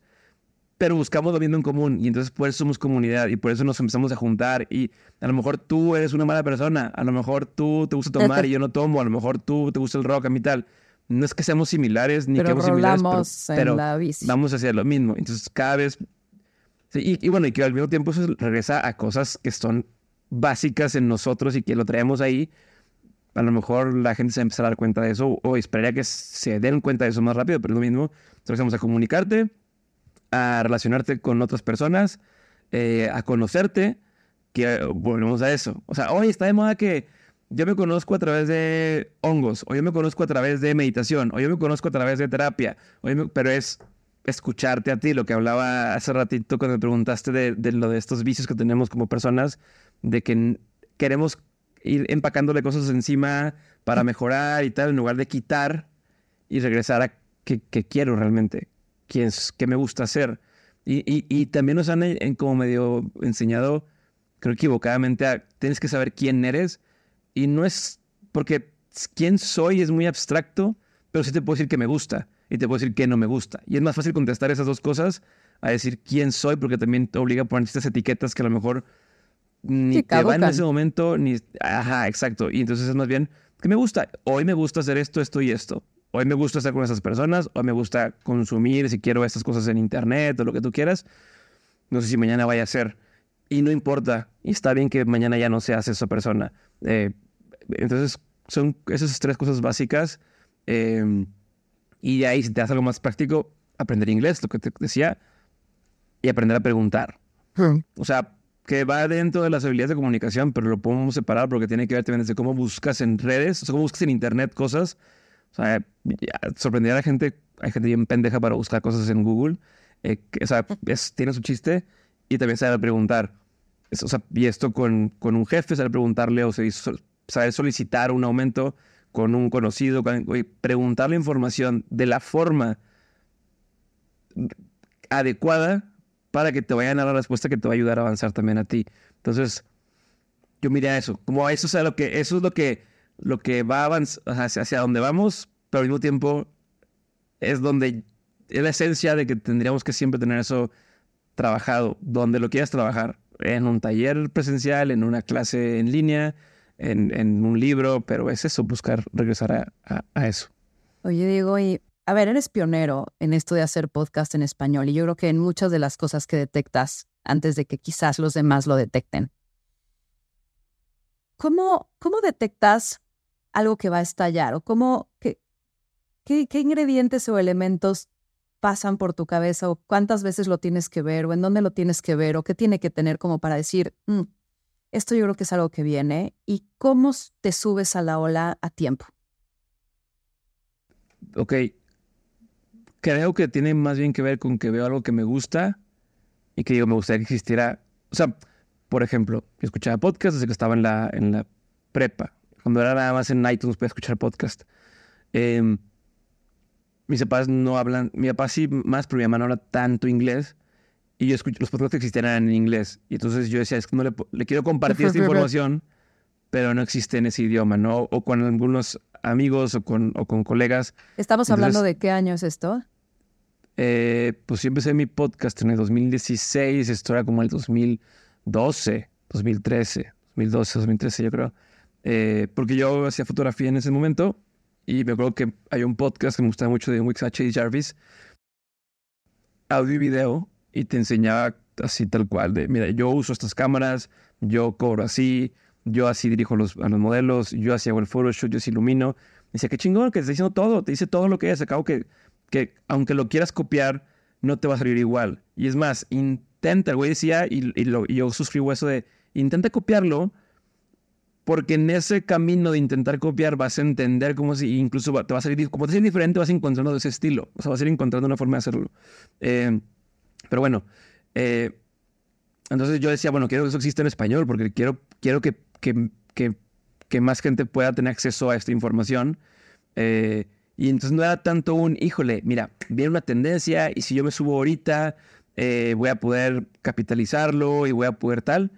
pero buscamos lo mismo en común. Y entonces por eso somos comunidad y por eso nos empezamos a juntar. Y a lo mejor tú eres una mala persona, a lo mejor tú te gusta tomar y yo no tomo, a lo mejor tú te gusta el rock a mí tal no es que seamos similares ni que seamos similares, pero, vamos a hacer lo mismo. Entonces, cada vez. y, bueno, y que al mismo tiempo eso regresa a cosas que son básicas en nosotros y que lo traemos ahí. A lo mejor la gente se va a dar cuenta de eso o esperaría que se den cuenta de eso más rápido, pero es lo mismo. Vamos a comunicarte, a relacionarte con otras personas, eh, a conocerte, que volvemos a eso. O sea, hoy está de moda que yo me conozco a través de hongos, o yo me conozco a través de meditación, o yo me conozco a través de terapia, pero es escucharte a ti, lo que hablaba hace ratito cuando me preguntaste de, lo de estos vicios que tenemos como personas, de que queremos ir empacándole cosas encima para mejorar y tal, en lugar de quitar y regresar a qué, quiero realmente, qué, qué me gusta hacer. Y, también nos han en, como medio enseñado, creo equivocadamente, a tienes que saber quién eres y no es porque quién soy es muy abstracto, pero sí te puedo decir que me gusta y te puedo decir que no me gusta. Y es más fácil contestar esas dos cosas a decir quién soy, porque también te obliga a poner estas etiquetas que a lo mejor ni te van en ese momento, ni... Ajá, exacto. Y entonces es más bien, que me gusta? Hoy me gusta hacer esto, esto y esto. Hoy me gusta estar con esas personas, hoy me gusta consumir, si quiero estas cosas en internet o lo que tú quieras. No sé si mañana vaya a ser. Y no importa. Y está bien que mañana ya no seas esa persona. Eh, entonces, son esas tres cosas básicas. Em, y de ahí, si te das algo más práctico, aprender inglés, lo que te decía, y aprender a preguntar. Hmm. O sea, que va dentro de las habilidades de comunicación, pero lo podemos separar porque tiene que ver también desde cómo buscas en redes, o sea, cómo buscas en internet cosas. O sea, sorprender a la gente, hay gente bien pendeja para buscar cosas en Google. eh, o sea, tiene su chiste y también saber preguntar. o sea, y esto con, con un jefe, saber preguntarle o saber solicitar un aumento con un conocido, preguntar la información de la forma adecuada para que te vayan a dar la respuesta que te va a ayudar a avanzar también a ti. Entonces, yo miré a eso, como eso, sea, lo que, eso es lo que, lo que va a avanzar hacia, hacia donde vamos, pero al mismo tiempo es donde es la esencia de que tendríamos que siempre tener eso trabajado, donde lo quieras trabajar, en un taller presencial, en una clase en línea, en, un libro, pero es eso, buscar regresar a, eso. Oye, Diego, y a ver, eres pionero en esto de hacer podcast en español y yo creo que en muchas de las cosas que detectas antes de que quizás los demás lo detecten. ¿Cómo, cómo detectas algo que va a estallar o cómo, qué, qué, ingredientes o elementos pasan por tu cabeza o cuántas veces lo tienes que ver o en dónde lo tienes que ver o qué tiene que tener como para decir, mm, esto yo creo que es algo que viene. ¿Y cómo te subes a la ola a tiempo? Ok. Creo que tiene más bien que ver con que veo algo que me gusta y que digo, me gustaría que existiera. O sea, por ejemplo, yo escuchaba podcast desde que estaba en la, en la prepa. Cuando era nada más en iTunes podía escuchar podcast. Em, mis papás no hablan, mi papá sí más, pero mi mamá no habla tanto inglés y yo escucho, los podcasts existían en inglés. Y entonces yo decía, es que no le, quiero compartir esta información, pero no existe en ese idioma, ¿no? O con algunos amigos o con, o con colegas. ¿Estamos hablando de qué año es esto? Eh, pues yo empecé mi podcast en el 2016, esto era como el 2012, 2013, 2012, 2013 yo creo. Eh, porque yo hacía fotografía en ese momento y me acuerdo que hay un podcast que me gustaba mucho de Wix H. Jarvis, audio y video, y te enseñaba así tal cual, de, mira, yo uso estas cámaras, yo cobro así, yo así dirijo los, a los modelos, yo así hago el Photoshop, yo así ilumino. Me decía, qué chingón, que te está diciendo todo, te dice todo lo que es. Acabo que, que aunque lo quieras copiar, no te va a salir igual. Y es más, intenta, el güey decía, y, y, yo suscribo eso de, intenta copiarlo, porque en ese camino de intentar copiar vas a entender cómo si incluso te va a salir, como te a diferente, vas encontrando ese estilo. O sea, vas a ir encontrando una forma de hacerlo. Eh, pero bueno, eh, entonces yo decía, bueno, quiero que eso exista en español porque quiero, quiero que, que, que, más gente pueda tener acceso a esta información. Eh, y entonces no era tanto un, híjole, mira, viene una tendencia y si yo me subo ahorita, eh, voy a poder capitalizarlo y voy a poder tal.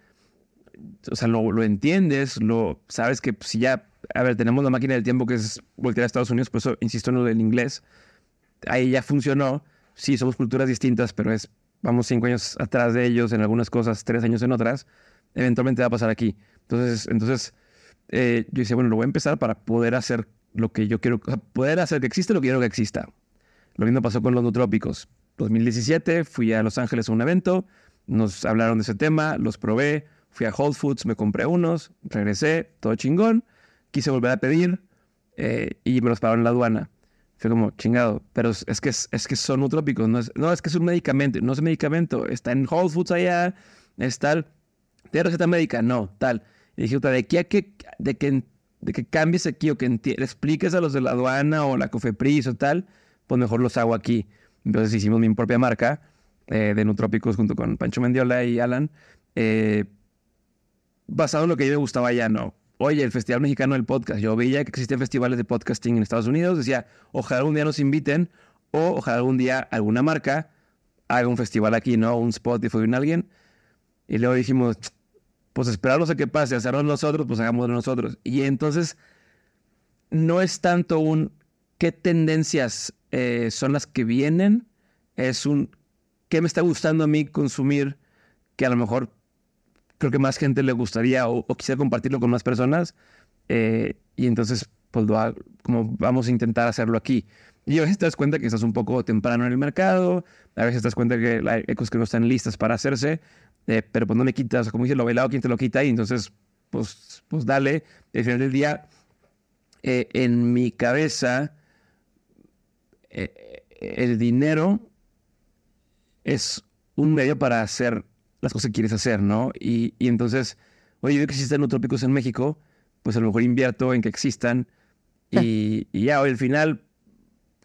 O sea, lo, lo entiendes, lo sabes que si ya, a ver, tenemos la máquina del tiempo que es voltear a Estados Unidos, por eso insisto en lo del inglés. Ahí ya funcionó sí, somos culturas distintas, pero es, vamos cinco años atrás de ellos en algunas cosas, tres años en otras, eventualmente va a pasar aquí. Entonces, entonces eh, yo decía, bueno, lo voy a empezar para poder hacer lo que yo quiero, poder hacer que exista lo que quiero que exista. Lo mismo pasó con los nutrópicos. 2017 fui a Los Ángeles a un evento, nos hablaron de ese tema, los probé, fui a Whole Foods, me compré unos, regresé, todo chingón, quise volver a pedir eh, y me los pagaron en la aduana. Fue como, chingado, pero es que, es, que son utrópicos, no es, no, es que es un medicamento, no es un medicamento, está en Whole Foods allá, es tal, ¿tiene receta médica? No, tal. Y dije, de aquí a que, de que, de que cambies aquí o que expliques a los de la aduana o la Cofepris o tal, pues mejor los hago aquí. Entonces hicimos mi propia marca eh, de Nutrópicos junto con Pancho Mendiola y Alan, eh, basado en lo que a mí me gustaba ya, ¿no? oye, el Festival Mexicano del Podcast. Yo veía que existían festivales de podcasting en Estados Unidos. Decía, ojalá algún día nos inviten o ojalá algún día alguna marca haga un festival aquí, ¿no? Un Spotify, un alguien. Y luego dijimos, pues esperarnos a que pase, hacerlo nosotros, pues hagámoslo nosotros. Y entonces no es tanto un qué tendencias eh, son las que vienen, es un qué me está gustando a mí consumir que a lo mejor creo que más gente le gustaría o, quisiera compartirlo con más personas. Eh, y entonces, pues como vamos a intentar hacerlo aquí. Y a veces te das cuenta que estás un poco temprano en el mercado, a veces te das cuenta que hay cosas que no están listas para hacerse, eh, pero pues no me quitas, como dice lo bailado, ¿quién te lo quita? Y entonces, pues, pues dale. Al final del día, eh, en mi cabeza, el dinero es un medio para hacer las cosas que quieres hacer, ¿no? Y, entonces, oye, yo que existen utrópicos en México, pues a lo mejor invierto en que existan y, ya, hoy al final,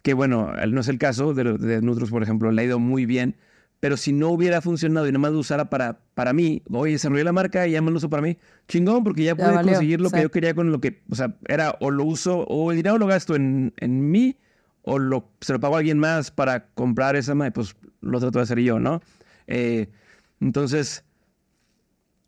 que bueno, no es el caso de, de Nutros, por ejemplo, le ha ido muy bien, Pero si no hubiera funcionado y nada más lo usara para, para mí, oye, desarrollé la marca y ya me lo uso para mí, chingón, porque ya, pude conseguir lo que yo quería con lo que, o sea, era o lo uso, o el dinero lo gasto en, en mí, o lo, se lo pago a alguien más para comprar esa madre, pues lo trato de hacer yo, ¿no? Eh, entonces,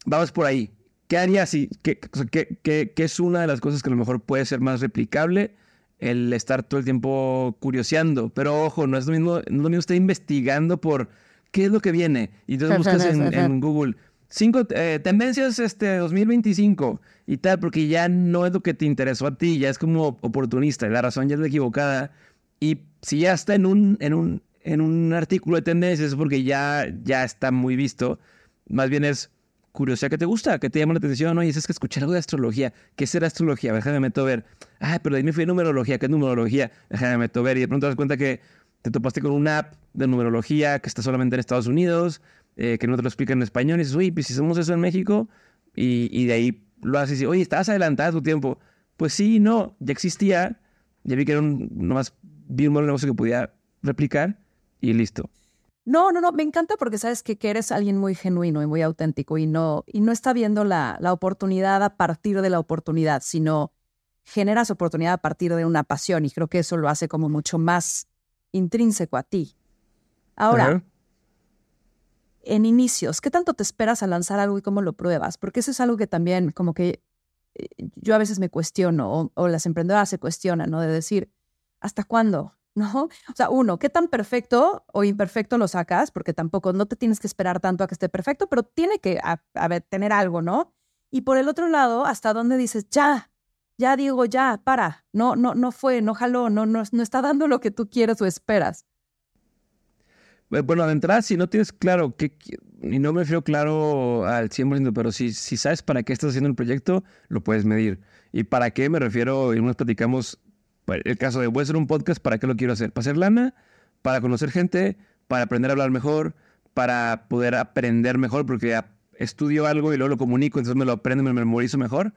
vamos por ahí. ¿Qué haría si, qué, qué, qué es una de las cosas que a lo mejor puede ser más replicable? el estar todo el tiempo curioseando. Pero ojo, no es lo mismo, no es lo mismo estar investigando por qué es lo que viene. Y entonces buscas en, Google cinco eh, tendencias este 2025 y tal, porque ya no es lo que te interesó a ti, ya es como oportunista, y la razón ya es la equivocada. Y si ya está en un, en un, en un artículo de tendencias es porque ya, ya está muy visto. Más bien es curiosidad que te gusta, que te llama la atención, oye, es que escuchar algo de astrología, ¿qué será astrología? Déjame meto a ver. Ah, pero de ahí me fui a numerología, ¿qué es numerología? Déjame meto a ver. Y de pronto te das cuenta que te topaste con una app de numerología que está solamente en Estados Unidos, eh, que no te lo explican en español, y dices, uy, pues si hacemos eso en México, y, y de ahí lo haces y oye, estás adelantada tu tiempo. Pues sí, no, ya existía, ya vi que era un, nomás vi un de negocio que podía replicar y listo. No, no, no, me encanta porque sabes que, que, eres alguien muy genuino y muy auténtico y no, y no está viendo la, la oportunidad a partir de la oportunidad, sino generas oportunidad a partir de una pasión y creo que eso lo hace como mucho más intrínseco a ti. Ahora, en inicios, ¿qué tanto te esperas a lanzar algo y cómo lo pruebas? Porque eso es algo que también como que eh, yo a veces me cuestiono o, o las emprendedoras se cuestionan, ¿no? De decir, ¿hasta cuándo? ¿no? O sea, uno, ¿qué tan perfecto o imperfecto lo sacas? Porque tampoco no te tienes que esperar tanto a que esté perfecto, pero tiene que tener algo, ¿no? Y por el otro lado, ¿hasta dónde dices, ya, ya digo, ya, para, no, no, no fue, no jaló, no, no, no está dando lo que tú quieres o esperas? Eh, bueno, de entrada, si no tienes claro, que, y no me refiero claro al 100%, pero si, si sabes para qué estás haciendo el proyecto, lo puedes medir. Y para qué me refiero, y nos platicamos el caso de voy a hacer un podcast, ¿para qué lo quiero hacer? ¿Para hacer lana? ¿Para conocer gente? ¿Para aprender a hablar mejor? ¿Para poder aprender mejor? Porque estudio algo y luego lo comunico, entonces me lo aprendo, me memorizo mejor.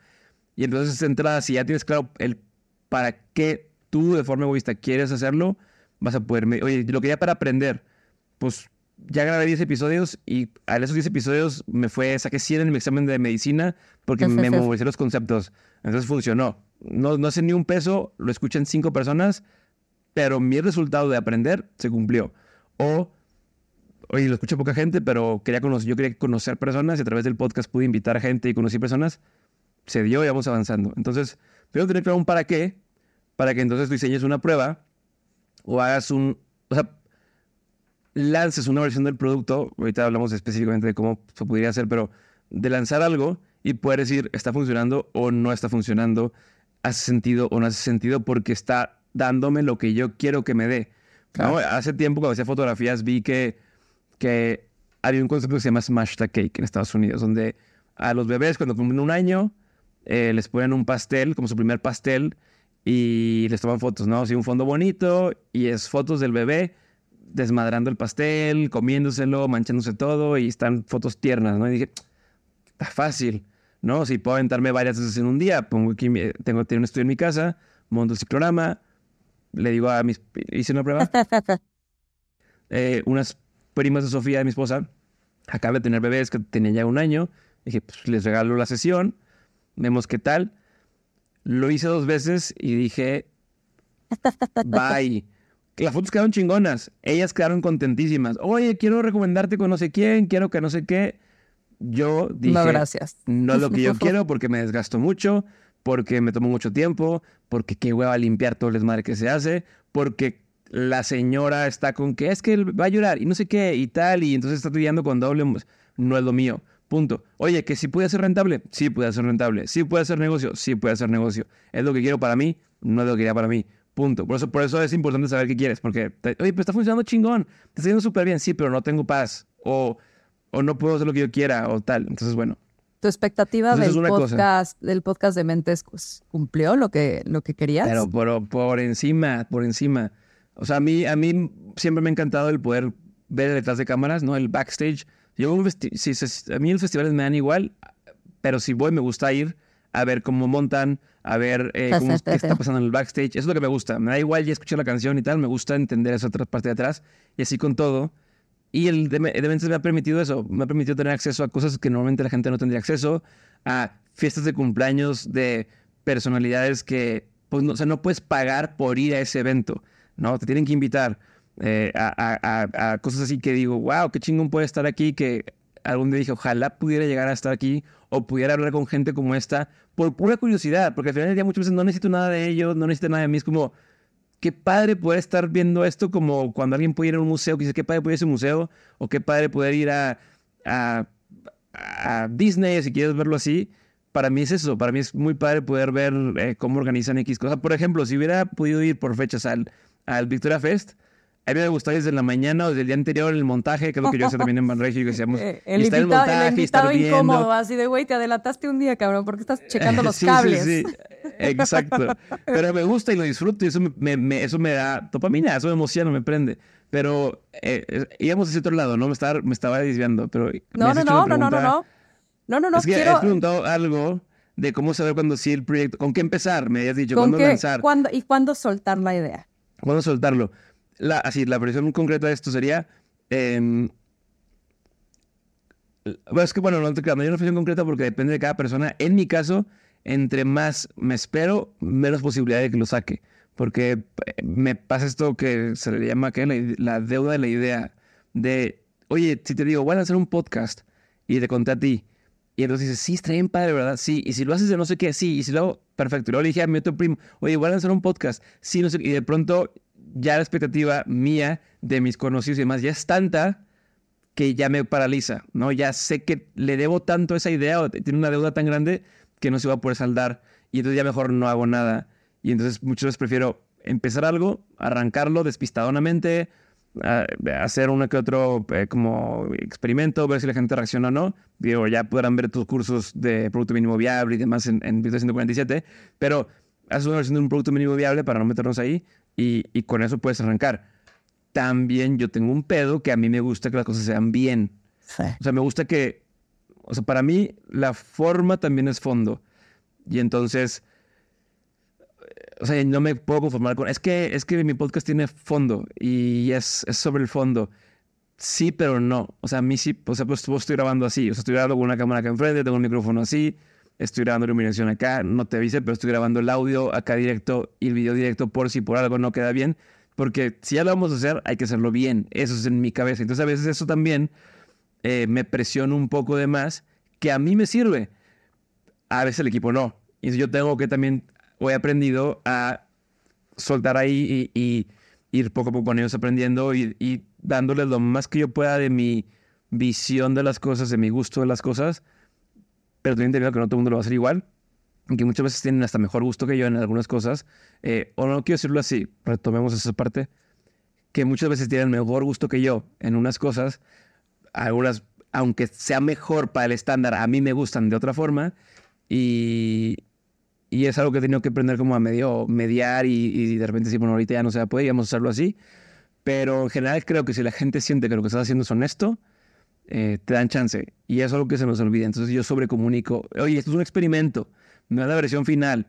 Y entonces, entrada, si ya tienes claro el para qué tú de forma egoísta quieres hacerlo, vas a poder... Oye, lo quería para aprender. Pues ya grabé 10 episodios y a esos 10 episodios me fue, saqué 100 en mi examen de medicina porque me memoricé los conceptos. Entonces funcionó. No, no hace ni un peso, lo escuchan cinco personas, pero mi resultado de aprender se cumplió. O, oye, lo escucha poca gente, pero quería conocer, yo quería conocer personas y a través del podcast pude invitar a gente y conocí personas. Se dio y vamos avanzando. Entonces, tengo tener claro un para qué, para que entonces tú diseñes una prueba o hagas un, o sea, lances una versión del producto, ahorita hablamos específicamente de cómo se podría hacer, pero de lanzar algo y poder decir, está funcionando o no está funcionando, hace sentido o no hace sentido porque está dándome lo que yo quiero que me dé. Hace tiempo cuando hacía fotografías vi que, que había un concepto que se llama Smash the Cake en Estados Unidos, donde a los bebés cuando cumplen un año eh, les ponen un pastel como su primer pastel y les toman fotos, ¿no? Así un fondo bonito y es fotos del bebé desmadrando el pastel, comiéndoselo, manchándose todo y están fotos tiernas, ¿no? Y dije, está fácil. ¿no? Si puedo aventarme varias veces en un día, pongo aquí, tengo, tengo un estudio en mi casa, monto el ciclorama, le digo a mis, hice una prueba. Eh, unas primas de Sofía, de mi esposa, acaba de tener bebés que tenían ya un año, dije, pues les regalo la sesión, vemos qué tal. Lo hice dos veces y dije, bye. Las fotos quedaron chingonas, ellas quedaron contentísimas. Oye, quiero recomendarte con no sé quién, quiero que no sé qué yo dije, no, gracias. no es lo que yo quiero porque me desgasto mucho, porque me tomo mucho tiempo, porque qué hueva limpiar todo el desmadre que se hace, porque la señora está con que es que va a llorar y no sé qué y tal, y entonces está lidiando con doble, no es lo mío. Punto. Oye, que si puede ser rentable, sí puede ser rentable. Sí puede ser negocio, sí puede ser negocio. Es lo que quiero para mí, no es lo que quiero para mí. Punto. Por eso, por eso es importante saber qué quieres, porque, oye, pero está funcionando chingón, te está yendo súper bien, sí, pero no tengo paz. O o no puedo hacer lo que yo quiera o tal. Entonces, bueno. ¿Tu expectativa del, podcast, del podcast de Mentes pues, cumplió lo que, lo que querías? Pero por, por encima, por encima. O sea, a mí, a mí siempre me ha encantado el poder ver detrás de cámaras, ¿no? El backstage. Yo, si, a mí los festivales me dan igual, pero si voy me gusta ir a ver cómo montan, a ver eh, cómo, qué está pasando en el backstage. Eso es lo que me gusta. Me da igual ya escuchar la canción y tal, me gusta entender esa otra parte de atrás. Y así con todo, Y el Dementes me ha permitido eso, me ha permitido tener acceso a cosas que normalmente la gente no tendría acceso, a fiestas de cumpleaños de personalidades que, pues, no, o sea, no puedes pagar por ir a ese evento, ¿no? Te tienen que invitar eh, a, cosas así que digo, wow, qué chingón puede estar aquí, que algún día dije, ojalá pudiera llegar a estar aquí o pudiera hablar con gente como esta por pura curiosidad, porque al final del día muchas veces no necesito nada de ellos, no necesito nada de mí, es como, qué padre poder estar viendo esto como cuando alguien puede ir a un museo, dice, qué padre poder ir a ese museo, o qué padre poder ir a, a, Disney, si quieres verlo así. Para mí es eso, para mí es muy padre poder ver eh, cómo organizan X cosas. Por ejemplo, si hubiera podido ir por fechas al, al Victoria Fest, a mí me gustaría desde la mañana o desde el día anterior el montaje, que es lo que yo hacía también en Banregio, que decíamos, eh, el, invitado, el montaje, el invitado incómodo, así de, güey, te adelantaste un día, cabrón, porque estás checando los cables. Sí, sí, exacto. Pero me gusta y lo disfruto y eso me, eso me da dopamina, eso me emociona, me prende. Pero eh, íbamos hacia otro lado, ¿no? Me estaba, me estaba desviando, pero... No, no, no, no, no, no, no. No, no, no, es que quiero... he preguntado algo de cómo saber cuándo sí el proyecto, con qué empezar, me habías dicho, cuándo lanzar. ¿cuándo, ¿Y cuándo soltar la idea? ¿Cuándo soltarlo? La, así, la versión concreta de esto sería... Eh, es que, bueno, no, no hay una versión concreta porque depende de cada persona. En mi caso, entre más me espero, menos posibilidad de que lo saque. Porque eh, me pasa esto que se le llama que la, deuda de la idea de, oye, si te digo, voy a hacer un podcast y te conté a ti, y entonces dices, sí, está bien padre, ¿verdad? Sí, y si lo haces de no sé qué, sí, y si lo hago, perfecto. Y luego le dije a mi otro primo, oye, voy a hacer un podcast, sí, no sé qué, y de pronto ya la expectativa mía de mis conocidos y demás ya es tanta que ya me paraliza, ¿no? Ya sé que le debo tanto a esa idea o tiene una deuda tan grande que no se va a poder saldar y entonces ya mejor no hago nada. Y entonces muchas veces prefiero empezar algo, arrancarlo despistadonamente, hacer uno que otro eh, como experimento, ver si la gente reacciona o no. Digo, ya podrán ver tus cursos de producto mínimo viable y demás en, en 147, pero haces una versión de un producto mínimo viable para no meternos ahí y, con eso puedes arrancar. También yo tengo un pedo que a mí me gusta que las cosas sean bien. O sea, me gusta que, o sea, para mí la forma también es fondo. Y entonces, o sea, no me puedo conformar con, es que, es que mi podcast tiene fondo y es, es sobre el fondo. Sí, pero no. O sea, a mí sí, o sea, pues estoy grabando así. O sea, estoy grabando con una cámara acá enfrente, tengo un micrófono así estoy grabando iluminación acá, no te avise, pero estoy grabando el audio acá directo y el video directo por si por algo no queda bien, porque si ya lo vamos a hacer, hay que hacerlo bien, eso es en mi cabeza. Entonces a veces eso también eh, me presiona un poco de más, que a mí me sirve, a veces el equipo no. Y yo tengo que también, he aprendido a soltar ahí y, ir poco a poco con ellos aprendiendo y, y dándoles lo más que yo pueda de mi visión de las cosas, de mi gusto de las cosas, pero también entendido que no todo el mundo lo va a hacer igual, que muchas veces tienen hasta mejor gusto que yo en algunas cosas, eh, o no quiero decirlo así, retomemos esa parte, que muchas veces tienen mejor gusto que yo en unas cosas, algunas, aunque sea mejor para el estándar, a mí me gustan de otra forma, y, y es algo que he tenido que aprender como a medio mediar y, de repente decir, bueno, ahorita ya no se va a poder, vamos a hacerlo así, pero en general creo que si la gente siente que lo que estás haciendo es honesto, eh, te dan chance. Y eso es algo que se nos olvida. Entonces yo sobrecomunico, oye, esto es un experimento, no es la versión final.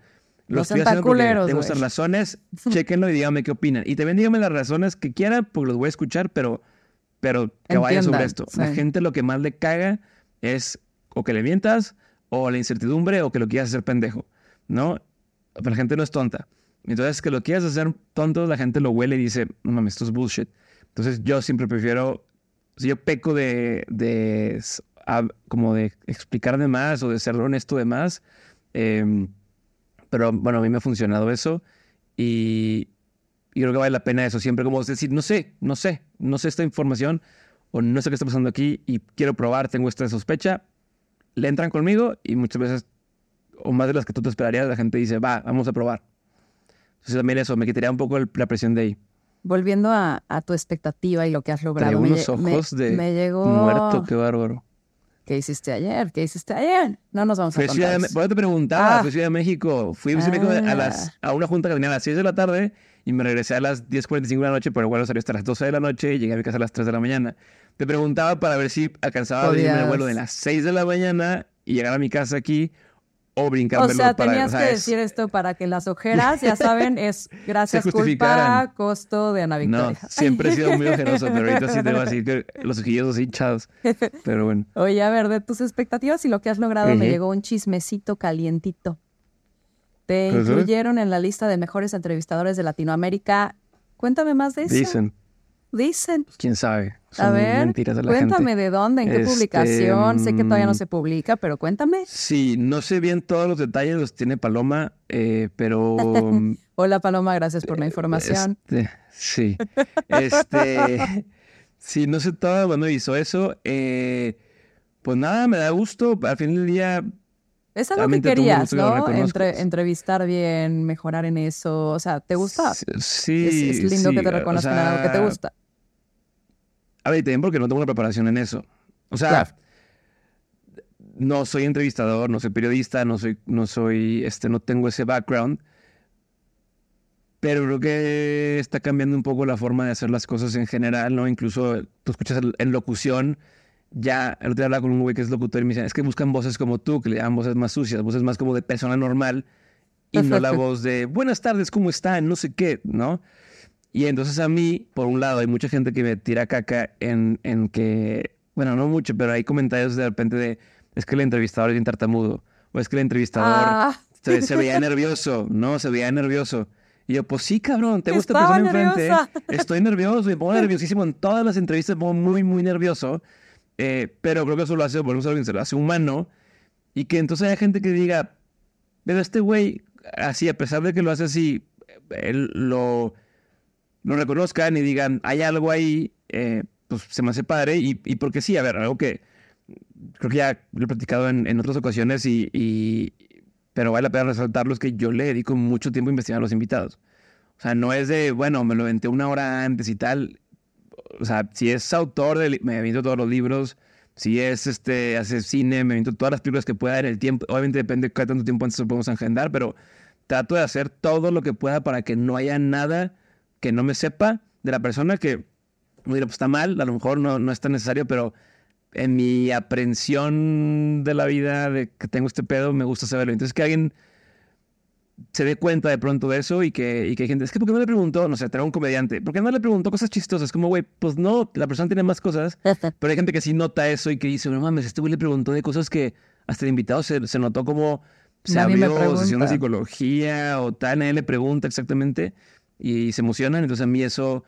Lo estoy haciendo porque tengo estas razones, chequenlo y díganme qué opinan. Y también díganme las razones que quieran, porque los voy a escuchar, pero, pero que vaya sobre esto. La gente lo que más le caga es o que le mientas, o la incertidumbre, o que lo quieras hacer pendejo, ¿no? Pero la gente no es tonta. Entonces, que lo quieras hacer tonto, la gente lo huele y dice, no mames, esto es bullshit. Entonces, yo siempre prefiero yo peco de, de como de explicar de más o de ser honesto de más. Em, pero bueno, a mí me ha funcionado eso y, creo que vale la pena eso. Siempre como decir, no sé, no sé, no sé esta información o no sé qué está pasando aquí y quiero probar, tengo esta sospecha. Le entran conmigo y muchas veces, o más de las que tú te esperarías, la gente dice, va, vamos a probar. Entonces también eso, me quitaría un poco la presión de ahí volviendo a, tu expectativa y lo que has logrado. me, unos ojos de llegó... muerto, qué bárbaro. ¿Qué hiciste ayer? ¿Qué hiciste ayer? No nos vamos a contar. Bueno, te preguntaba, ah. fui a Ciudad de México. Fui a, México a, las, ah. a una junta que tenía a las 6 de la tarde y me regresé a las 10.45 de la noche, pero igual salí hasta las 12 de la noche y llegué a mi casa a las 3 de la mañana. Te preguntaba para ver si alcanzaba a irme el vuelo de las 6 de la mañana y llegar a mi casa aquí o brincármelo O sea, para- tenías o sea, que es- decir esto para que las ojeras, ya saben, es gracias culpa, costo de Ana No, Victoria. siempre he sido muy ojeroso, pero ahorita sí tengo así los ojillos así hinchados. Pero bueno. Oye, a ver, de tus expectativas y lo que has logrado, me llegó un chismecito calientito. Te incluyeron en la lista de mejores entrevistadores de Latinoamérica. Cuéntame más de eso. Dicen, Dicen. quién sabe. A ver, mentiras de la cuéntame gente. de dónde, en qué Este, publicación. Sé que todavía no mm, se publica, pero cuéntame. Sí, no sé bien todos los detalles, los tiene Paloma, eh, pero Hola Paloma, gracias por la información. Este, sí. Este, sí, no sé todo, bueno, hizo eso. eh, pues nada, me da gusto. Al fin del día, es algo que realmente querías, ¿no? Entre- entrevistar bien, mejorar en eso. O sea, ¿te gusta? sí. es, es lindo sí, que te o reconozcan algo que te gusta. A ver, también porque no tengo una preparación en eso. O sea, Claro. no soy entrevistador, no soy periodista, no soy, no soy, este, no tengo ese background. Pero creo que está cambiando un poco la forma de hacer las cosas en general, ¿no? Incluso tú escuchas en locución, ya el otro día hablaba con un güey que es locutor y me dicen, es que buscan voces como tú, que le llaman voces más sucias, voces más como de persona normal y no la voz de buenas tardes, ¿cómo están? No sé qué, ¿no? Y entonces a mí, por un lado, hay mucha gente que me tira caca en, en que, bueno, no mucho, pero hay comentarios de repente de, es que el entrevistador es bien tartamudo, o es que el entrevistador Ah, se, se veía nervioso, ¿no? Se veía nervioso. Y yo, pues sí, cabrón, tengo esta persona enfrente, estoy nervioso, me pongo nerviosísimo en todas las entrevistas, me pongo muy, muy nervioso, eh, pero creo que eso lo hace, volvemos a lo hace humano, y que entonces haya gente que diga, pero este güey, así, a pesar de que lo hace así, él lo, lo reconozcan y digan, hay algo ahí, eh, pues se me hace padre. Y, y porque sí, a ver, algo que creo que ya lo he platicado en, en otras ocasiones, y, y- pero vale la pena resaltarlo, es que yo le dedico mucho tiempo a investigar a los invitados. O sea, no es de, bueno, me lo venté una hora antes y tal. O sea, si es autor, de, me aviento todos los libros. Si es, este, hace cine, me aviento todas las películas que pueda en el tiempo. Obviamente depende de qué tiempo antes lo podemos agendar, pero trato de hacer todo lo que pueda para que no haya nada que no me sepa de la persona que, mira, pues está mal, a lo mejor no, no es tan necesario, pero en mi aprensión de la vida, de que tengo este pedo, me gusta saberlo. Entonces, que alguien se dé cuenta de pronto de eso y que, y que hay gente, es que ¿por qué no le preguntó? No sé, trae un comediante, ¿por qué no le preguntó cosas chistosas? Como, güey, pues no, la persona tiene más cosas, pero hay gente que sí nota eso y que dice, no mames, este güey le preguntó de cosas que hasta el invitado se, se notó como se Nadie abrió sesión de psicología o tal, nadie le pregunta exactamente y se emocionan. Entonces a mí eso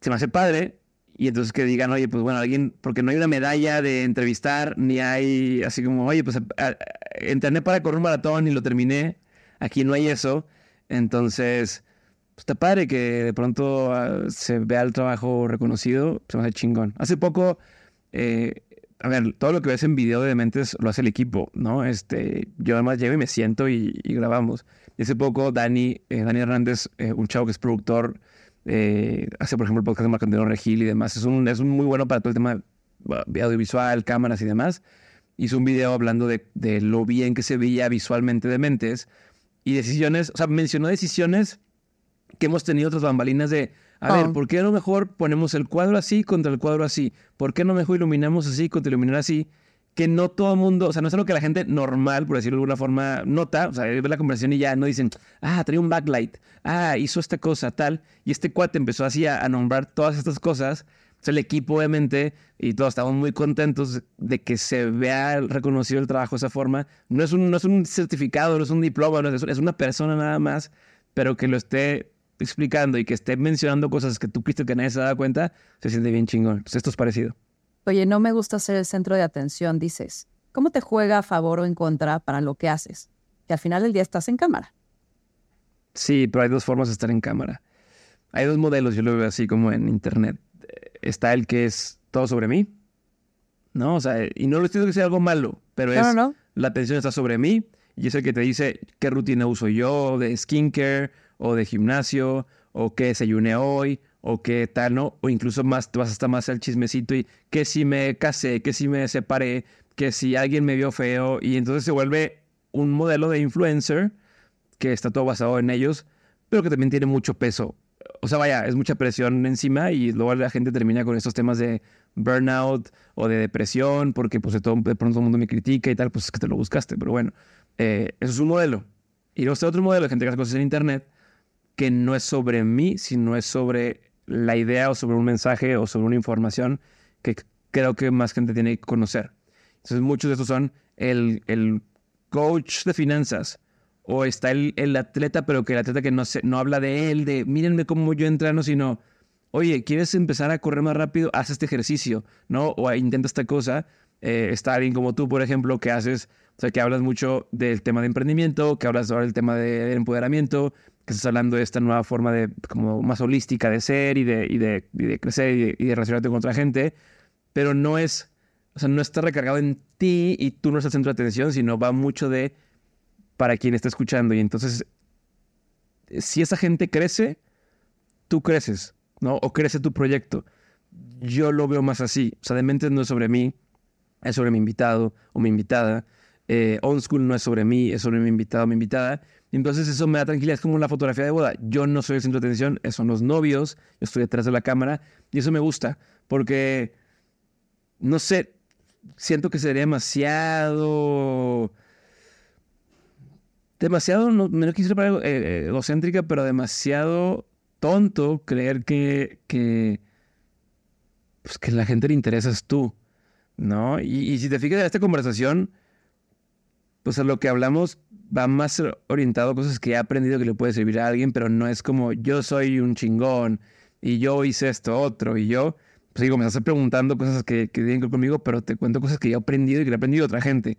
se me hace padre. Y entonces que digan, oye, pues bueno, alguien, porque no hay una medalla de entrevistar, ni hay así como, oye, pues a- a- entrené para correr un maratón y lo terminé. Aquí no hay eso. Entonces, pues está padre que de pronto ah, se vea el trabajo reconocido, se me hace chingón. Hace poco, eh, a ver, todo lo que ves en video de Dementes lo hace el equipo, ¿no? Este, yo además llego y me siento y, y grabamos. Y hace poco Dani, eh, Dani Hernández, eh, un chavo que es productor, eh, hace por ejemplo el podcast de Marco Antonio Regil y demás. Es un, es un muy bueno para todo el tema de audiovisual, cámaras y demás. Hizo un video hablando de, de lo bien que se veía visualmente Dementes y decisiones, o sea, mencionó decisiones que hemos tenido otras bambalinas de, a Oh. ver, ¿por qué no mejor ponemos el cuadro así contra el cuadro así? ¿Por qué no mejor iluminamos así contra iluminar así? Que no todo el mundo, o sea, no es algo que la gente normal, por decirlo de alguna forma, nota, o sea, ve la conversación y ya no dicen, ah, trae un backlight, ah, hizo esta cosa, tal, y este cuate empezó así a, nombrar todas estas cosas. O sea, el equipo, obviamente, y todos estamos muy contentos de que se vea reconocido el trabajo de esa forma. No es un, no es un certificado, no es un diploma, no es, es una persona nada más, pero que lo esté explicando y que esté mencionando cosas que tú creíste que nadie se daba cuenta, se siente bien chingón. Entonces, esto es parecido. Oye, no me gusta ser el centro de atención, dices. ¿Cómo te juega a favor o en contra para lo que haces? Que al final del día estás en cámara. Sí, pero hay dos formas de estar en cámara. Hay dos modelos, yo lo veo así como en internet. Está el que es todo sobre mí, ¿no? O sea, y no lo estoy diciendo que sea algo malo, pero No, es no, no. la atención está sobre mí y es el que te dice qué rutina uso yo de skincare o de gimnasio o qué desayuné hoy o qué tal, ¿no? O incluso más, te vas hasta más al chismecito y que si me casé, que si me separé, que si alguien me vio feo y entonces se vuelve un modelo de influencer que está todo basado en ellos, pero que también tiene mucho peso. O sea, vaya, es mucha presión encima y luego la gente termina con estos temas de burnout o de depresión, porque pues de, todo, de pronto todo el mundo me critica y tal, pues es que te lo buscaste, pero bueno, Eh, eso es un modelo. Y luego está otro modelo de gente que hace cosas en Internet que no es sobre mí, sino es sobre la idea o sobre un mensaje o sobre una información que creo que más gente tiene que conocer. Entonces muchos de estos son el, el coach de finanzas o está el, el, atleta, pero que el atleta que no, se, no habla de él, de mírenme cómo yo entreno, sino, oye, ¿quieres empezar a correr más rápido? Haz este ejercicio, ¿no? O intenta esta cosa. Eh, está alguien como tú, por ejemplo, que haces, o sea, que hablas mucho del tema de emprendimiento, que hablas ahora del tema de empoderamiento, que estás hablando de esta nueva forma de, como más holística de ser y de, y de, y de crecer y de, y de relacionarte con otra gente, pero no es, o sea, no está recargado en ti y tú no estás centro de atención, sino va mucho de para quien está escuchando. Y entonces, si esa gente crece, tú creces, ¿no? O crece tu proyecto. Yo lo veo más así. O sea, de mente no es sobre mí, es sobre mi invitado o mi invitada. Eh, on School no es sobre mí, es sobre mi invitado o mi invitada. Entonces eso me da tranquilidad, es como la fotografía de boda. Yo no soy el centro de atención, son los novios, yo estoy detrás de la cámara y eso me gusta porque, no sé, siento que sería demasiado... Demasiado, no, me quisiera parar eh, egocéntrica, pero demasiado tonto creer que, que, pues que la gente le interesas tú, ¿no? Y, y si te fijas en esta conversación, pues a lo que hablamos va más orientado a cosas que he aprendido que le puede servir a alguien, pero no es como yo soy un chingón y yo hice esto otro y yo, pues digo, me estás preguntando cosas que, que tienen que ver conmigo, pero te cuento cosas que yo he aprendido y que le he aprendido otra gente.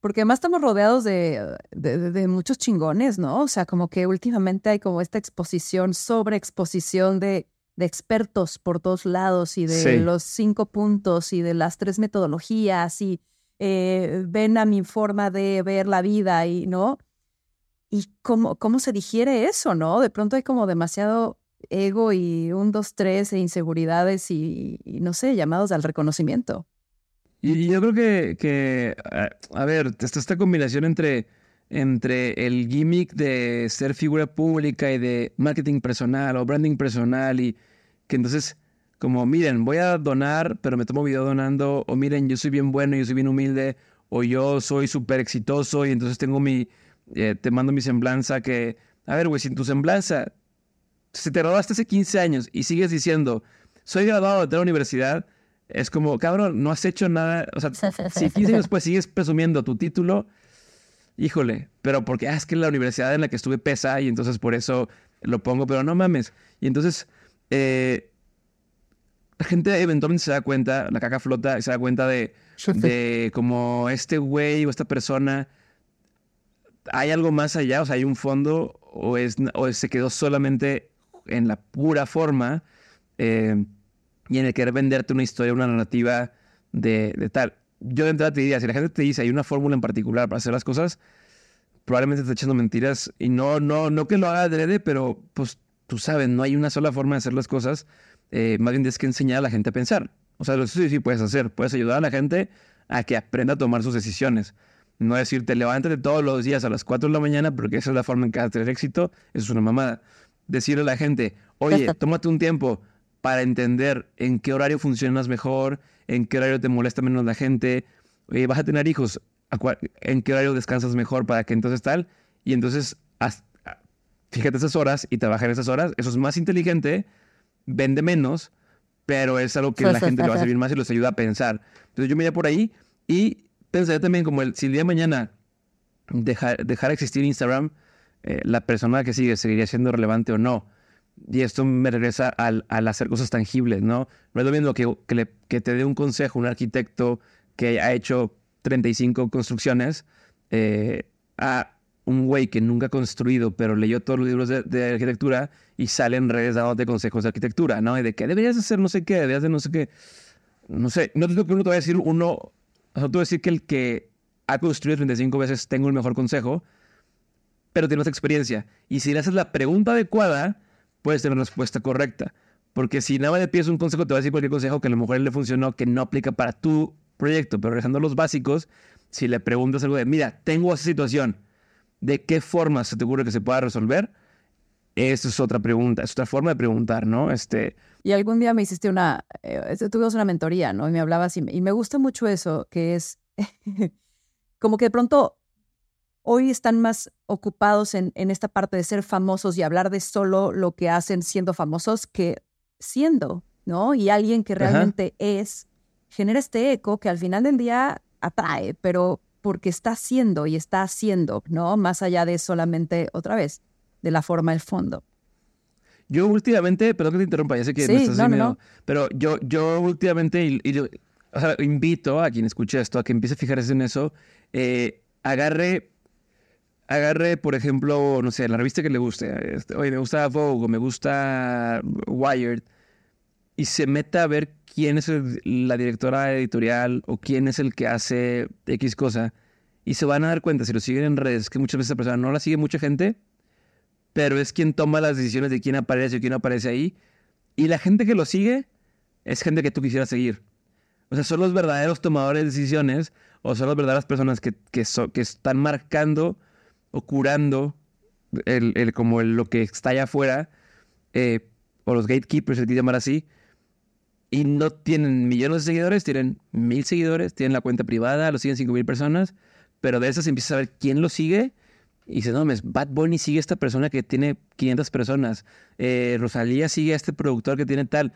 Porque además estamos rodeados de, de, de, muchos chingones, ¿no? O sea, como que últimamente hay como esta exposición, sobreexposición de, de expertos por todos lados y de sí. los cinco puntos y de las tres metodologías y eh, ven a mi forma de ver la vida y, ¿no? Y cómo, cómo se digiere eso, ¿no? De pronto hay como demasiado ego y un, dos, tres e inseguridades y, y no sé, llamados al reconocimiento. Y, yo creo que, que a, a, ver, está esta combinación entre, entre el gimmick de ser figura pública y de marketing personal o branding personal y que entonces como, miren, voy a donar, pero me tomo video donando, o miren, yo soy bien bueno, yo soy bien humilde, o yo soy súper exitoso y entonces tengo mi, eh, te mando mi semblanza que, a ver, güey, si en tu semblanza se te graduaste hace 15 años y sigues diciendo, soy graduado de la universidad, es como, cabrón, no has hecho nada, o sea, si 15 años después sigues presumiendo tu título, híjole, pero porque, ah, es que la universidad en la que estuve pesa y entonces por eso lo pongo, pero no mames. Y entonces, eh, la gente eventualmente se da cuenta, la caca flota se da cuenta de, de como este güey o esta persona, hay algo más allá, o sea, hay un fondo o, es, o se quedó solamente en la pura forma eh, y en el querer venderte una historia, una narrativa de, de tal. Yo de entrada te diría, si la gente te dice hay una fórmula en particular para hacer las cosas, probablemente te está echando mentiras y no, no, no que lo haga adrede, pero pues tú sabes, no hay una sola forma de hacer las cosas eh, más bien tienes que enseñar a la gente a pensar. O sea, sí, sí puedes hacer. Puedes ayudar a la gente a que aprenda a tomar sus decisiones. No decirte, levántate todos los días a las 4 de la mañana porque esa es la forma en que vas a tener éxito. Eso es una mamada. Decirle a la gente, oye, tómate un tiempo para entender en qué horario funcionas mejor, en qué horario te molesta menos la gente. Vas a tener hijos, en qué horario descansas mejor para que entonces tal. Y entonces, fíjate esas horas y trabaja en esas horas. Eso es más inteligente vende menos, pero es algo que la gente le va a servir más y los ayuda a pensar. Entonces yo me iría por ahí y pensaría también como el, si el día de mañana dejar, dejar existir Instagram, eh, la persona que sigue seguiría siendo relevante o no. Y esto me regresa al, al hacer cosas tangibles, ¿no? No es lo mismo que, que, que, te dé un consejo un arquitecto que ha hecho 35 construcciones eh, a un güey que nunca ha construido, pero leyó todos los libros de, arquitectura y sale en redes dándote consejos de arquitectura, ¿no? Y de que deberías hacer no sé qué, deberías de no sé qué. No sé, no te uno te va a decir uno, o sea, te voy decir que el que ha construido 35 veces tengo el mejor consejo, pero tienes experiencia. Y si le haces la pregunta adecuada, puedes tener la respuesta correcta. Porque si nada más le pides un consejo, te va a decir cualquier consejo que a lo mejor le funcionó, que no aplica para tu proyecto. Pero a los básicos, si le preguntas algo de, mira, tengo esa situación, ¿De qué forma se te ocurre que se pueda resolver? Esa es otra pregunta, es otra forma de preguntar, ¿no? Este... Y algún día me hiciste una, eh, tuvimos una mentoría, ¿no? Y me hablabas y y me gusta mucho eso, que es como que de pronto hoy están más ocupados en, en, esta parte de ser famosos y hablar de solo lo que hacen siendo famosos que siendo, ¿no? Y alguien que realmente es, genera este eco que al final del día atrae, pero porque está haciendo y está haciendo, ¿no? Más allá de solamente, otra vez, de la forma, el fondo. Yo últimamente, perdón que te interrumpa, ya sé que sí, estás no, no, pero yo, yo últimamente y, invito a quien escuche esto a que empiece a fijarse en eso. Eh, agarre, agarre, por ejemplo, no sé, la revista que le guste. Este, oye, me gusta Vogue, me gusta Wired, y se meta a ver quién es la directora editorial o quién es el que hace X cosa. Y se van a dar cuenta, si lo siguen en redes, que muchas veces esa persona no la sigue mucha gente, pero es quien toma las decisiones de quién aparece o quién aparece ahí. Y la gente que lo sigue es gente que tú quisieras seguir. O sea, son los verdaderos tomadores de decisiones o son las verdaderas personas que, que, que están marcando o curando el, el como lo que está allá afuera, eh, o los gatekeepers, se llamar así, y no tienen millones de seguidores, tienen mil seguidores, tienen la cuenta privada, lo siguen cinco mil personas, pero de esas empiezas a ver quién lo sigue y dices, no, mes, Bad Bunny sigue a esta persona que tiene 500 personas, eh, Rosalía sigue a este productor que tiene tal.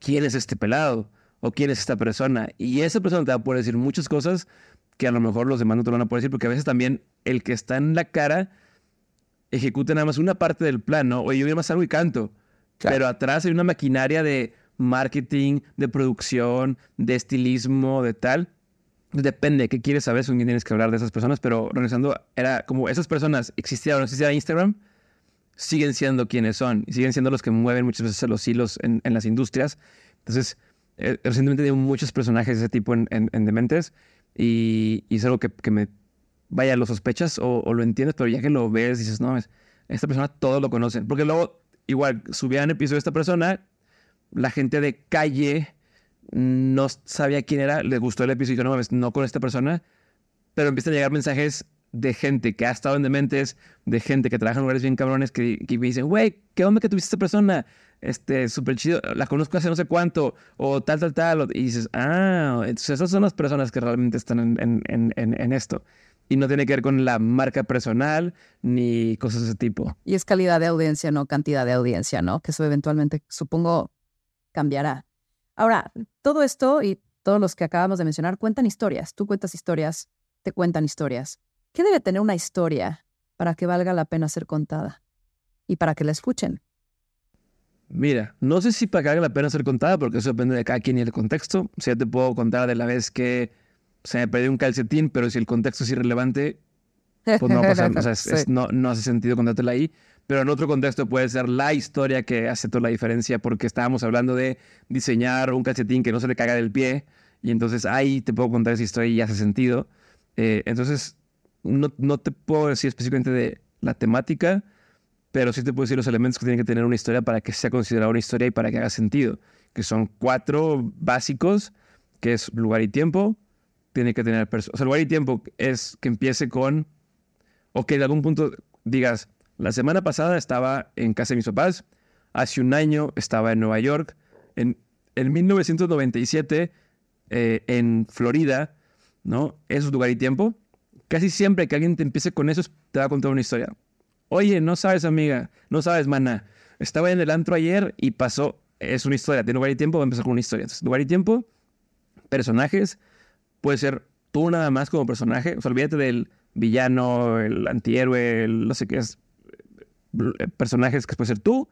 ¿Quién es este pelado? ¿O quién es esta persona? Y esa persona te va a poder decir muchas cosas que a lo mejor los demás no te van a poder decir, porque a veces también el que está en la cara ejecuta nada más una parte del plan, ¿no? Oye, yo más salgo y canto. Pero atrás hay una maquinaria de marketing, de producción, de estilismo, de tal. Depende, ¿qué quieres saber? Son tienes que hablar de esas personas, pero regresando, era como esas personas existían o no existía Instagram, siguen siendo quienes son y siguen siendo los que mueven muchas veces los hilos en, las industrias. Entonces, eh, recientemente tengo muchos personajes de ese tipo en, Dementes y, es algo que, me, vaya, lo sospechas o, lo entiendes, pero ya que lo ves, dices, no, esta persona todos lo conocen. Porque luego, igual, subían episodio de esta persona, la gente de calle no sabía quién era, le gustó el episodio, no mames, no con esta persona, pero empiezan a llegar mensajes de gente que ha estado en dementes, de gente que trabaja en lugares bien cabrones, que, me dicen, güey, ¿qué onda que tuviste esta persona? Este, súper chido, la conozco hace no sé cuánto, o tal, tal, tal, y dices, ah, entonces esas son las personas que realmente están en, en, en, en esto. Y no tiene que ver con la marca personal ni cosas de ese tipo. Y es calidad de audiencia, no cantidad de audiencia, ¿no? Que eso eventualmente, supongo, cambiará. Ahora, todo esto y todos los que acabamos de mencionar cuentan historias. Tú cuentas historias, te cuentan historias. ¿Qué debe tener una historia para que valga la pena ser contada y para que la escuchen? Mira, no sé si para que valga la pena ser contada, porque eso depende de cada quien y el contexto. O sea, te puedo contar de la vez que se me perdió un calcetín, pero si el contexto es irrelevante, pues no pasa, o sea, no, no hace sentido contártela ahí pero en otro contexto puede ser la historia que hace toda la diferencia porque estábamos hablando de diseñar un calcetín que no se le caiga del pie y entonces ahí te puedo contar esa historia y hace sentido. Eh, entonces, no, no, te puedo decir específicamente de la temática, pero sí te puedo decir los elementos que tienen que tener una historia para que sea considerada una historia y para que haga sentido, que son cuatro básicos, que es lugar y tiempo, tiene que tener... O sea, lugar y tiempo es que empiece con, o que en algún punto digas, la semana pasada estaba en casa de mis papás, hace un año estaba en Nueva York, en, en 1997 eh, en Florida, ¿no? Eso es lugar y tiempo. Casi siempre que alguien te empiece con eso, te va a contar una historia. Oye, no sabes, amiga, no sabes, mana. Estaba en el antro ayer y pasó, es una historia, tiene lugar y tiempo, va a empezar con una historia. Entonces, lugar y tiempo, personajes, puede ser tú nada más como personaje, o sea, olvídate del villano, el antihéroe, el no sé qué es, eh, personajes que puede ser tú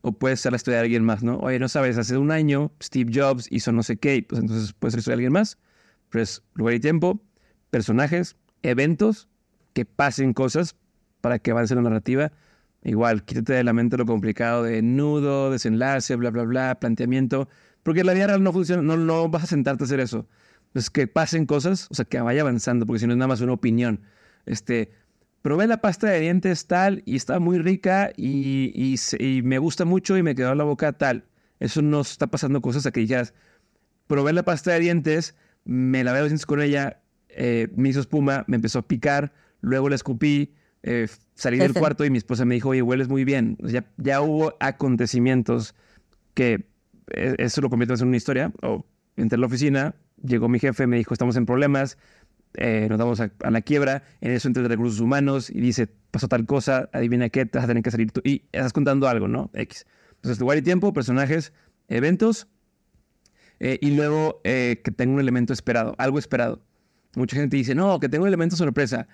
o puede ser la historia de alguien más, ¿no? Oye, no sabes, hace un año Steve Jobs hizo no sé qué, pues entonces puede ser la historia de alguien más. Pues lugar y tiempo, personajes, eventos, que pasen cosas para que avance la narrativa. Igual, quítate de la mente lo complicado de nudo, desenlace, bla, bla, bla, planteamiento, porque la vida real no funciona, no, no vas a sentarte a hacer eso. Es que pasen cosas, o sea, que vaya avanzando, porque si no es nada más una opinión. Este, probé la pasta de dientes tal y está muy rica y, me gusta mucho y me quedó la boca tal. Eso no está pasando cosas a que dijeras, probé la pasta de dientes, me lavé los dientes con ella, eh, me hizo espuma, me empezó a picar, luego la escupí, eh, salí del cuarto y mi esposa me dijo, oye, hueles muy bien. ya, ya hubo acontecimientos que eh, eso lo convierto en una historia. O entré a la oficina, llegó mi jefe, me dijo, estamos en problemas, eh, nos damos a, la quiebra, en eso entra de recursos humanos y dice, pasó tal cosa, adivina qué, te vas a tener que salir tú. Y estás contando algo, ¿no? X. Entonces, lugar y tiempo, personajes, eventos, eh, y luego eh, que tenga un elemento esperado, algo esperado. Mucha gente dice, no, que tengo un elemento sorpresa.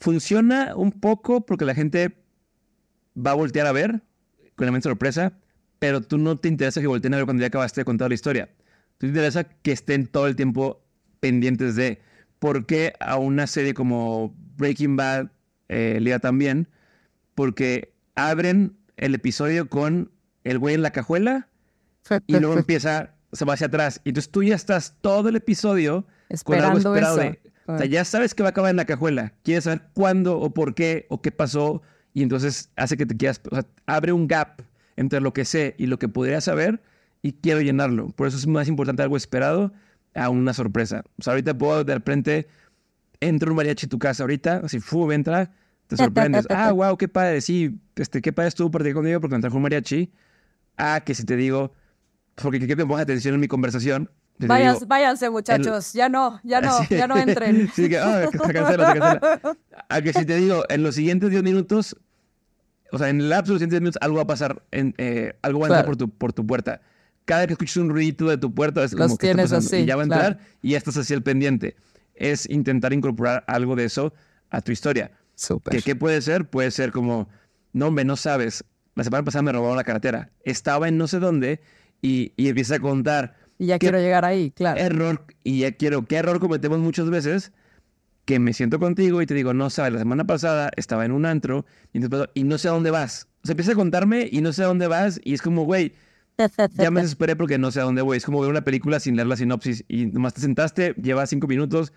Funciona un poco porque la gente va a voltear a ver con elemento sorpresa, pero tú no te interesa que volteen a ver cuando ya acabaste de contar la historia. Te interesa que estén todo el tiempo pendientes de por qué a una serie como Breaking Bad eh, le da tan bien, porque abren el episodio con el güey en la cajuela y luego empieza, se va hacia atrás. Y entonces tú ya estás todo el episodio Esperando con algo esperado o sea, ya sabes que va a acabar en la cajuela. Quieres saber cuándo o por qué o qué pasó. Y entonces hace que te quieras, o sea, abre un gap entre lo que sé y lo que podría saber y quiero llenarlo. Por eso es más importante algo esperado a una sorpresa. O sea, ahorita puedo de repente, entro un mariachi a tu casa ahorita, así, fu, entra, te sorprendes. ah, wow, qué padre, sí, este, qué padre estuvo partir conmigo porque me trajo un mariachi. Ah, que si te digo, porque que te pongas atención en mi conversación. Váyanse, váyanse, muchachos, ya no, ya no, ya no entren. sí, que, ah, se cancela, se cancela. A que si te digo, en los siguientes 10 minutos, o sea, en el lapso de los siguientes 10 minutos, algo va a pasar, en, eh, algo va a entrar por tu, por tu puerta. Cada vez que escuches un ruido de tu puerta, es como que está pasando, y ya va a entrar y ya estás así al pendiente. Es intentar incorporar algo de eso a tu historia. Súper. ¿Qué puede ser? Puede ser como, no, hombre, no sabes, la semana pasada me robaron la carretera. Estaba en no sé dónde y, y empieza a contar. Y ya quiero llegar ahí, claro. Error, y ya quiero, ¿qué error cometemos muchas veces? Que me siento contigo y te digo, no sabes, la semana pasada estaba en un antro y, y no sé a dónde vas. O sea, empieza a contarme y no sé a dónde vas y es como, güey, ya me desesperé porque no sé a dónde voy. Es como ver una película sin leer la sinopsis y nomás te sentaste, llevas cinco minutos.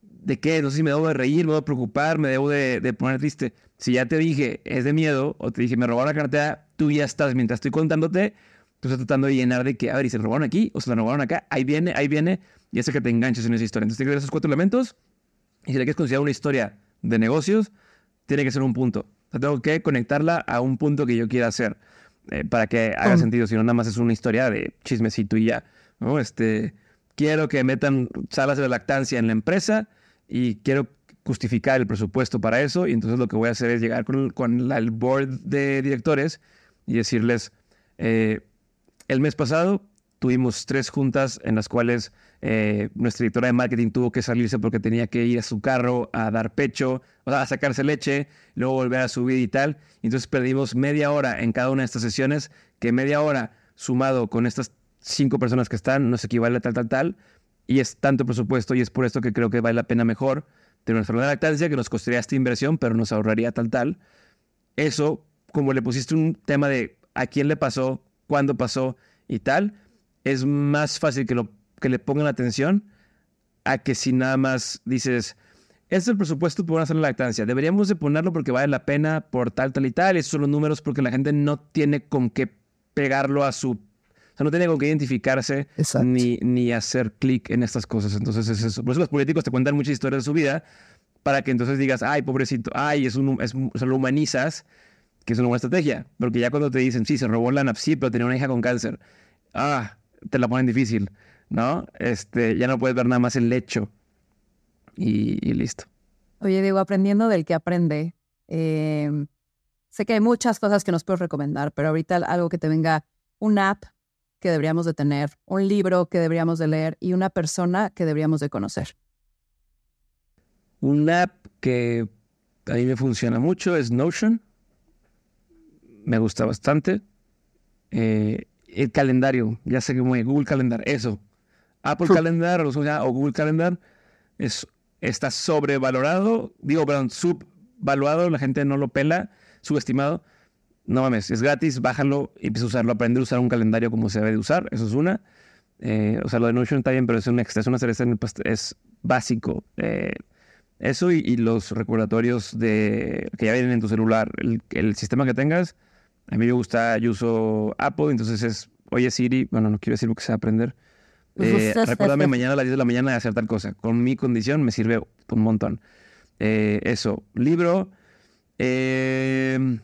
¿De qué? No sé si me debo de reír, me debo de preocupar, me debo de, de poner triste. Si ya te dije, es de miedo, o te dije, me robaron la cartera, tú ya estás, mientras estoy contándote, tú estás tratando de llenar de que, a ver, ¿y se robaron aquí? ¿O se la robaron acá? Ahí viene, ahí viene, y hace que te enganches en esa historia. Entonces, tienes que esos cuatro elementos, y si le quieres considerar una historia de negocios, tiene que ser un punto. O sea, tengo que conectarla a un punto que yo quiera hacer, eh, para que haga sentido, si no, nada más es una historia de chismecito y ya, ¿no? Este, quiero que metan salas de lactancia en la empresa, y quiero justificar el presupuesto para eso y entonces lo que voy a hacer es llegar con, con el board de directores y decirles, eh, el mes pasado tuvimos tres juntas en las cuales eh, nuestra directora de marketing tuvo que salirse porque tenía que ir a su carro a dar pecho, o sea, a sacarse leche, luego volver a subir y tal. Entonces perdimos media hora en cada una de estas sesiones, que media hora sumado con estas cinco personas que están nos equivale a tal, tal, tal. Y es tanto presupuesto y es por esto que creo que vale la pena mejor de nuestra lactancia que nos costaría esta inversión, pero nos ahorraría tal, tal. Eso, como le pusiste un tema de a quién le pasó, cuándo pasó y tal, es más fácil que, lo, que le pongan atención a que si nada más dices, este es el presupuesto por una lactancia, deberíamos de ponerlo porque vale la pena por tal, tal y tal, esos son los números porque la gente no tiene con qué pegarlo a su o sea, no tiene con qué identificarse ni, ni hacer clic en estas cosas. Entonces es eso. Por eso los políticos te cuentan muchas historias de su vida para que entonces digas, ay, pobrecito, ay, es un, es, o sea, lo humanizas, que es una buena estrategia. Porque ya cuando te dicen, sí, se robó la NAPSI, pero tenía una hija con cáncer, ah, te la ponen difícil, ¿no? Este, ya no puedes ver nada más el lecho y, listo. Oye, digo, aprendiendo del que aprende, em, sé que hay muchas cosas que nos puedes recomendar, pero ahorita algo que te venga, una app que deberíamos de tener, un libro que deberíamos de leer y una persona que deberíamos de conocer. Una app que a mí me funciona mucho es Notion. Me gusta bastante. Eh, el calendario, ya sé que muy Google Calendar, eso. Apple Calendar o Google Calendar es, está sobrevalorado, digo, perdón, subvaluado, la gente no lo pela, subestimado no mames, es gratis, bájalo y empieza a usarlo, aprender a usar un calendario como se debe de usar, eso es una. Eh, o sea, lo de Notion está bien, pero es un extra, es una cereza en el es básico. Eh, eso y, los recordatorios de, que ya vienen en tu celular, el, sistema que tengas. A mí me gusta, yo uso Apple, entonces es, oye Siri, bueno, no quiero decir lo que sea aprender. Eh, recuérdame mañana a las 10 de la mañana de hacer tal cosa. Con mi condición me sirve un montón. Eh, eso, libro. Eh,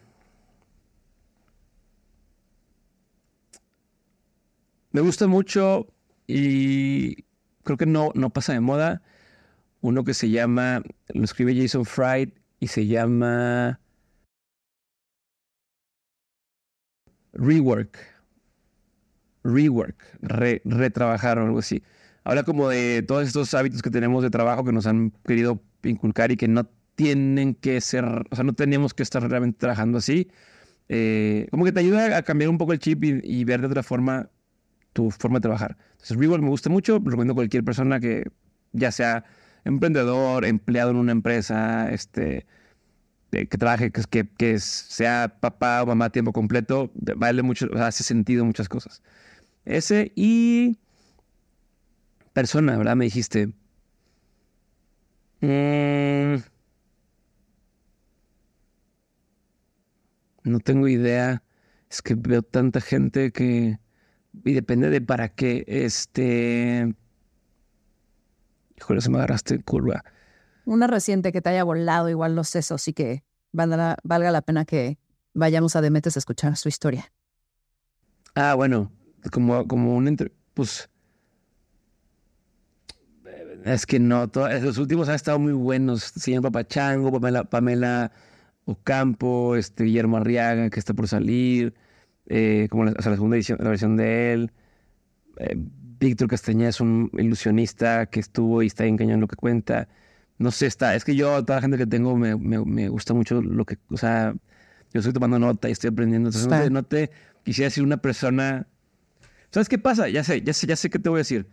Me gusta mucho y creo que no, no pasa de moda uno que se llama, lo escribe Jason Fried y se llama Rework. Rework, retrabajar o algo así. Habla como de todos estos hábitos que tenemos de trabajo que nos han querido inculcar y que no tienen que ser, o sea, no tenemos que estar realmente trabajando así. Eh, como que te ayuda a cambiar un poco el chip y, ver de otra forma tu forma de trabajar. Entonces, Rework me gusta mucho, lo recomiendo a cualquier persona que ya sea emprendedor, empleado en una empresa, este, que trabaje, que, que, sea papá o mamá a tiempo completo, vale mucho, hace sentido muchas cosas. Ese y persona, ¿verdad? Me dijiste. Mm, no tengo idea. Es que veo tanta gente que... Y depende de para qué. Este... Híjole, se me agarraste en curva. Una reciente que te haya volado igual los sesos y que valga, valga la pena que vayamos a Demetes a escuchar su historia. Ah, bueno, como, como un... Entre... Pues... Es que no, los últimos han estado muy buenos. Se llama Papachango, Pamela, Pamela Ocampo, este, Guillermo Arriaga, que está por salir, eh, como la, la, segunda edición, la versión de él. Eh, Víctor Castañeda es un ilusionista que estuvo y está engañando lo que cuenta. No sé, está, es que yo, toda la gente que tengo, me, me, gusta mucho lo que, o sea, yo estoy tomando nota y estoy aprendiendo. Entonces, no te, quisiera decir una persona. ¿Sabes qué pasa? Ya sé, ya sé, ya sé qué te voy a decir.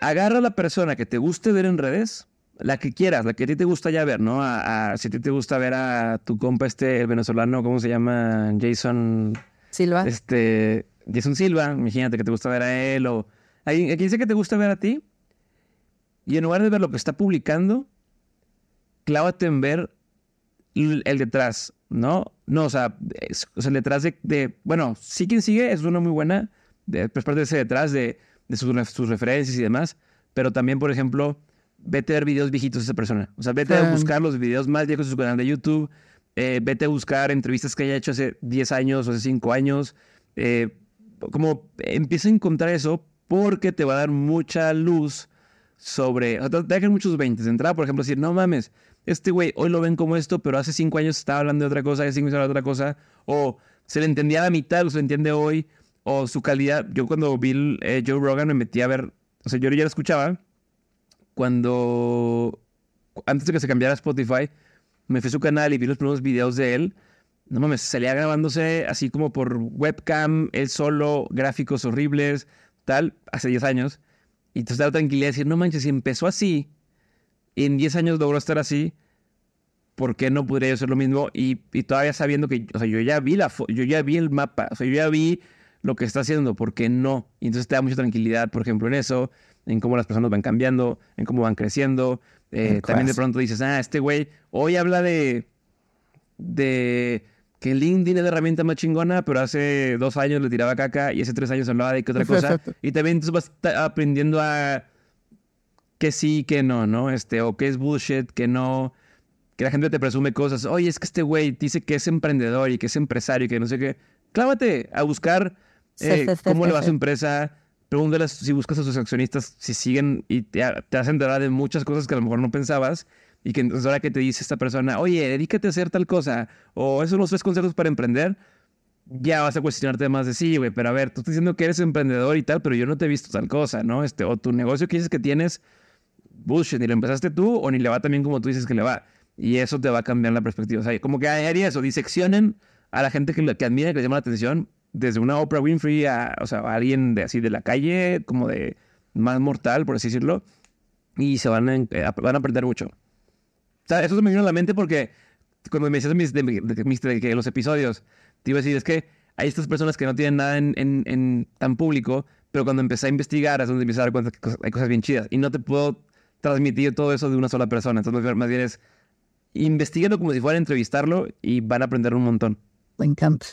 Agarra a la persona que te guste ver en redes, la que quieras, la que a ti te gusta ya ver, ¿no? A, si a ti te gusta ver a tu compa este, el venezolano, ¿cómo se llama? Jason... Silva. Este, Jason Silva, imagínate que te gusta ver a él o... ¿A quien dice que te gusta ver a ti? Y en lugar de ver lo que está publicando, clávate en ver el detrás, ¿no? No, o sea, o sea detrás de, Bueno, sí quien sigue es una muy buena, de, pues parte de ese detrás de, sus, sus referencias y demás, pero también, por ejemplo vete a ver videos viejitos de esa persona. O sea, vete a buscar los videos más viejos de su canal de YouTube. Eh, vete a buscar entrevistas que haya hecho hace 10 años o hace 5 años. Eh, como empieza a encontrar eso porque te va a dar mucha luz sobre. O sea, te dejan muchos 20. De entrada, por ejemplo, decir, no mames, este güey hoy lo ven como esto, pero hace 5 años estaba hablando de otra cosa, hace 5 años hablando de otra cosa. O se le entendía a la mitad, o se le entiende hoy. O su calidad. Yo cuando vi eh, Joe Rogan me metí a ver. O sea, yo ya lo escuchaba cuando, antes de que se cambiara Spotify, me fui a su canal y vi los primeros videos de él. No mames, salía grabándose así como por webcam, él solo, gráficos horribles, tal, hace 10 años. Y entonces da tranquilidad de decir, no manches, si empezó así, y en 10 años logró estar así, ¿por qué no podría yo hacer lo mismo? Y, y, todavía sabiendo que, o sea, yo ya vi la yo ya vi el mapa, o sea, yo ya vi lo que está haciendo, ¿por qué no? Y entonces te da mucha tranquilidad, por ejemplo, en eso en cómo las personas van cambiando, en cómo van creciendo. Eh, también de pronto dices, ah, este güey hoy habla de, de que LinkedIn es la herramienta más chingona, pero hace dos años le tiraba caca y hace tres años hablaba de que otra cosa. Y también tú vas aprendiendo a que sí, que no, ¿no? Este, o que es bullshit, que no, que la gente te presume cosas. Oye, es que este güey dice que es emprendedor y que es empresario y que no sé qué. Clávate a buscar eh, cómo le va a su empresa, Pregúntales si buscas a sus accionistas si siguen y te, te hacen enterar de muchas cosas que a lo mejor no pensabas y que entonces ahora que te dice esta persona, oye, dedícate a hacer tal cosa o esos son los tres consejos para emprender, ya vas a cuestionarte más de sí, güey, pero a ver, tú estás diciendo que eres emprendedor y tal, pero yo no te he visto tal cosa, ¿no? Este, o tu negocio que dices que tienes, bullshit, ni lo empezaste tú o ni le va también como tú dices que le va. Y eso te va a cambiar la perspectiva. O sea, como que haría eso, diseccionen a la gente que, que admira, que le llama la atención, desde una Oprah Winfrey a, o sea, alguien de así de la calle, como de más mortal, por así decirlo, y se van a, eh, van a aprender mucho. O sea, eso se me vino a la mente porque cuando me decías mis, de, de, los episodios, te iba a decir, es que hay estas personas que no tienen nada en, en, tan público, pero cuando empecé a investigar es donde empecé a dar cuenta que hay cosas bien chidas. Y no te puedo transmitir todo eso de una sola persona. Entonces, más bien es, investiguenlo como si fuera a entrevistarlo y van a aprender un montón. Me encanta.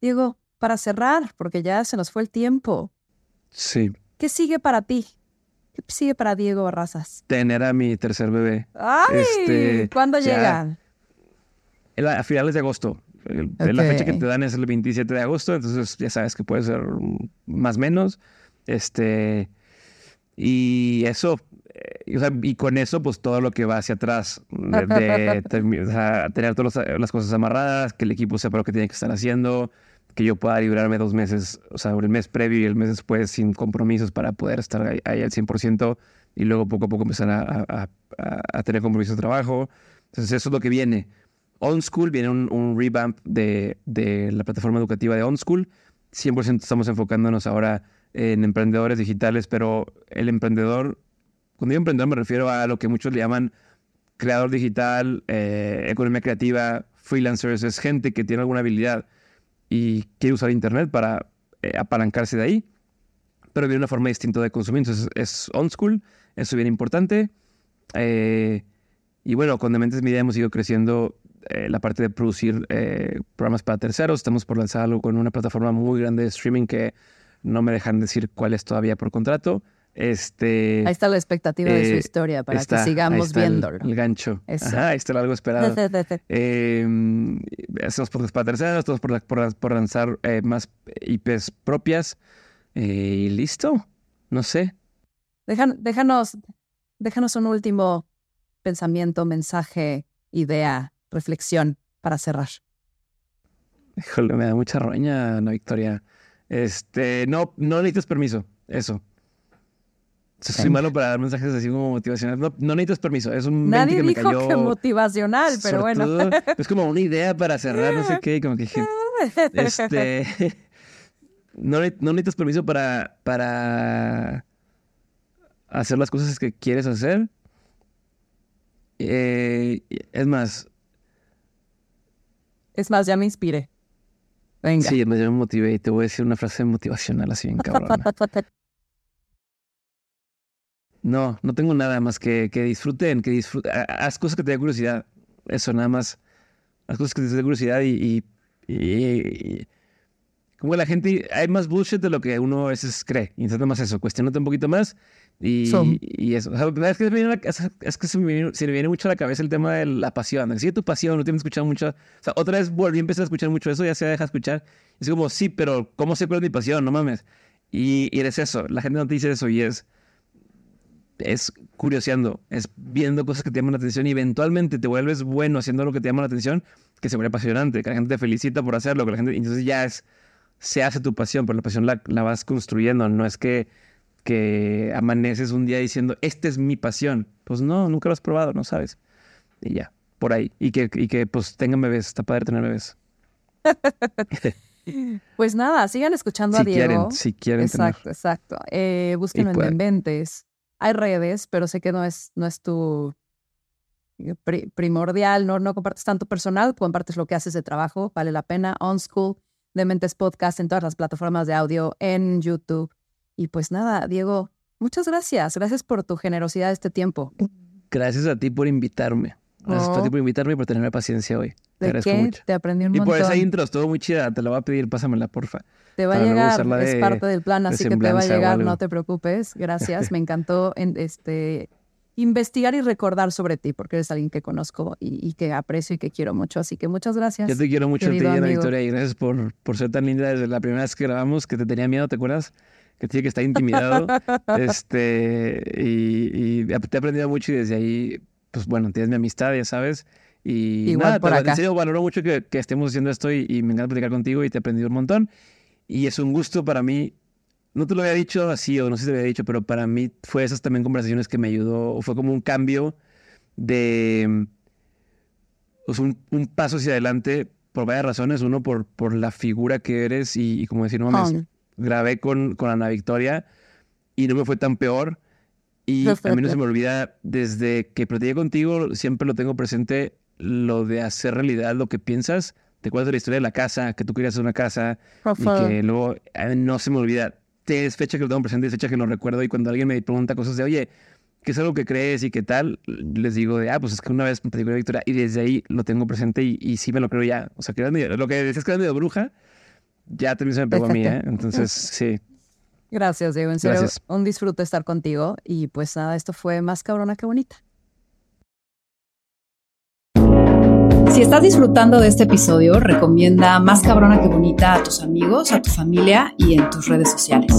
Diego, para cerrar, porque ya se nos fue el tiempo. Sí. ¿Qué sigue para ti? ¿Qué sigue para Diego Barrazas? Tener a mi tercer bebé. ¡Ay! Este, ¿Cuándo llega? A finales de agosto. La fecha que te dan es el 27 de agosto, entonces ya sabes que puede ser más o menos. Este. Y eso, y con eso, pues todo lo que va hacia atrás, de, tener todas las cosas amarradas, que el equipo sepa lo que tiene que estar haciendo, que yo pueda librarme dos meses, o sea, el mes previo y el mes después sin compromisos para poder estar ahí, al 100% y luego poco a poco empezar a, a, tener compromisos de trabajo. Entonces eso es lo que viene. On School viene un, un revamp de, de, la plataforma educativa de On School. 100% estamos enfocándonos ahora en emprendedores digitales, pero el emprendedor, cuando digo emprendedor me refiero a lo que muchos le llaman creador digital, eh, economía creativa, freelancers, es gente que tiene alguna habilidad y quiere usar Internet para eh, apalancarse de ahí, pero viene una forma distinta de consumir. Entonces es on school, eso es bien importante. Eh, y bueno, con Dementes Media hemos ido creciendo eh, la parte de producir programas para terceros. Estamos por lanzar algo con una plataforma muy grande de streaming que no me dejan decir cuál es todavía por contrato. Este, ahí está la expectativa de su eh, historia para que sigamos viéndolo. El, gancho. Ajá, ahí está algo esperado. eh, hacemos podcasts para terceros, todos por, por, lanzar eh, más IPs propias. Eh, y listo. No sé. déjanos, déjanos un último pensamiento, mensaje, idea, reflexión para cerrar. Híjole, me da mucha roña, no, Victoria. Este, no, no necesitas permiso. Eso. Soy malo para dar mensajes así como motivacionales. No, no necesitas permiso. Es un Nadie que me dijo cayó que motivacional, pero bueno. es como una idea para cerrar, no sé qué. Como que dije, este, no, no necesitas permiso para, para hacer las cosas que quieres hacer. Eh, es más. Es más, ya me inspiré. Venga. Sí, me, me motivé y te voy a decir una frase motivacional así bien cabrona. No, no tengo nada más que, que disfruten, que disfruten. Haz cosas que te den curiosidad. Eso, nada más. Haz cosas que te den curiosidad y, y, como la gente, hay más bullshit de lo que uno a veces cree. Intenta más eso, cuestionate un poquito más y, y eso. es que, es que se, me viene, mucho a la cabeza el tema de la pasión. Sigue tu pasión, no tienes escuchado mucho. O sea, otra vez volví a empezar a escuchar mucho eso, ya se deja escuchar. Es como, sí, pero ¿cómo sé cuál es mi pasión? No mames. Y, y eres eso. La gente no te dice eso y es es curioseando, es viendo cosas que te llaman la atención y eventualmente te vuelves bueno haciendo lo que te llama la atención, que se vuelve apasionante, que la gente te felicita por hacerlo, que la gente, entonces ya es, se hace tu pasión, pero la pasión la, vas construyendo, no es que, que amaneces un día diciendo, esta es mi pasión. Pues no, nunca lo has probado, no sabes. Y ya, por ahí. Y que, y que pues tengan bebés, está padre tener bebés. pues nada, sigan escuchando a Diego. Quieren, si quieren. Exacto, exacto. Eh, búsquenlo en Inventes hay redes, pero sé que no es, no es tu eh, primordial, no, no compartes tanto personal, compartes lo que haces de trabajo, vale la pena. On School, de Mentes Podcast, en todas las plataformas de audio, en YouTube. Y pues nada, Diego, muchas gracias. Gracias por tu generosidad este tiempo. Gracias a ti por invitarme. Gracias oh. por invitarme y por tenerme paciencia hoy. Te agradezco mucho. Te aprendí un montón. Y por esa intro, estuvo muy chida. Te la voy a pedir, pásamela, porfa. Te va a llegar, es parte del plan, así que te va a llegar, no te preocupes. Gracias, me encantó en, este, investigar y recordar sobre ti, porque eres alguien que conozco y, que aprecio y que quiero mucho. Así que muchas gracias. Yo te quiero mucho a ti, Victoria, y gracias por, por ser tan linda desde la primera vez que grabamos, que te tenía miedo, ¿te acuerdas? Que tiene que estar intimidado. este, y, te he aprendido mucho y desde ahí, pues bueno, tienes mi amistad, ya sabes. Y Igual nada, por acá. en serio valoro mucho que, que estemos haciendo esto y, y, me encanta platicar contigo y te he aprendido un montón. Y es un gusto para mí, no te lo había dicho así o no sé si te lo había dicho, pero para mí fue esas también conversaciones que me ayudó, fue como un cambio de, pues un, un, paso hacia adelante por varias razones. Uno, por, por la figura que eres y, como decir, no mames, grabé con, con Ana Victoria y no me fue tan peor. Y a mí no se me olvida, desde que platiqué contigo, siempre lo tengo presente, lo de hacer realidad lo que piensas te cuento la historia de la casa, que tú querías hacer una casa y que luego no se me olvida. Es fecha que lo tengo presente, es fecha que lo recuerdo y cuando alguien me pregunta cosas de, oye, ¿qué es algo que crees y qué tal? Les digo de, ah, pues es que una vez me la Victoria y desde ahí lo tengo presente y, y sí me lo creo ya. O sea, que lo que decías que era medio bruja, ya también se me pegó a mí, ¿eh? Entonces, sí. Gracias, Diego. En serio, un disfrute estar contigo. Y pues nada, esto fue más cabrona que bonita. Si estás disfrutando de este episodio, recomienda Más cabrona que bonita a tus amigos, a tu familia y en tus redes sociales.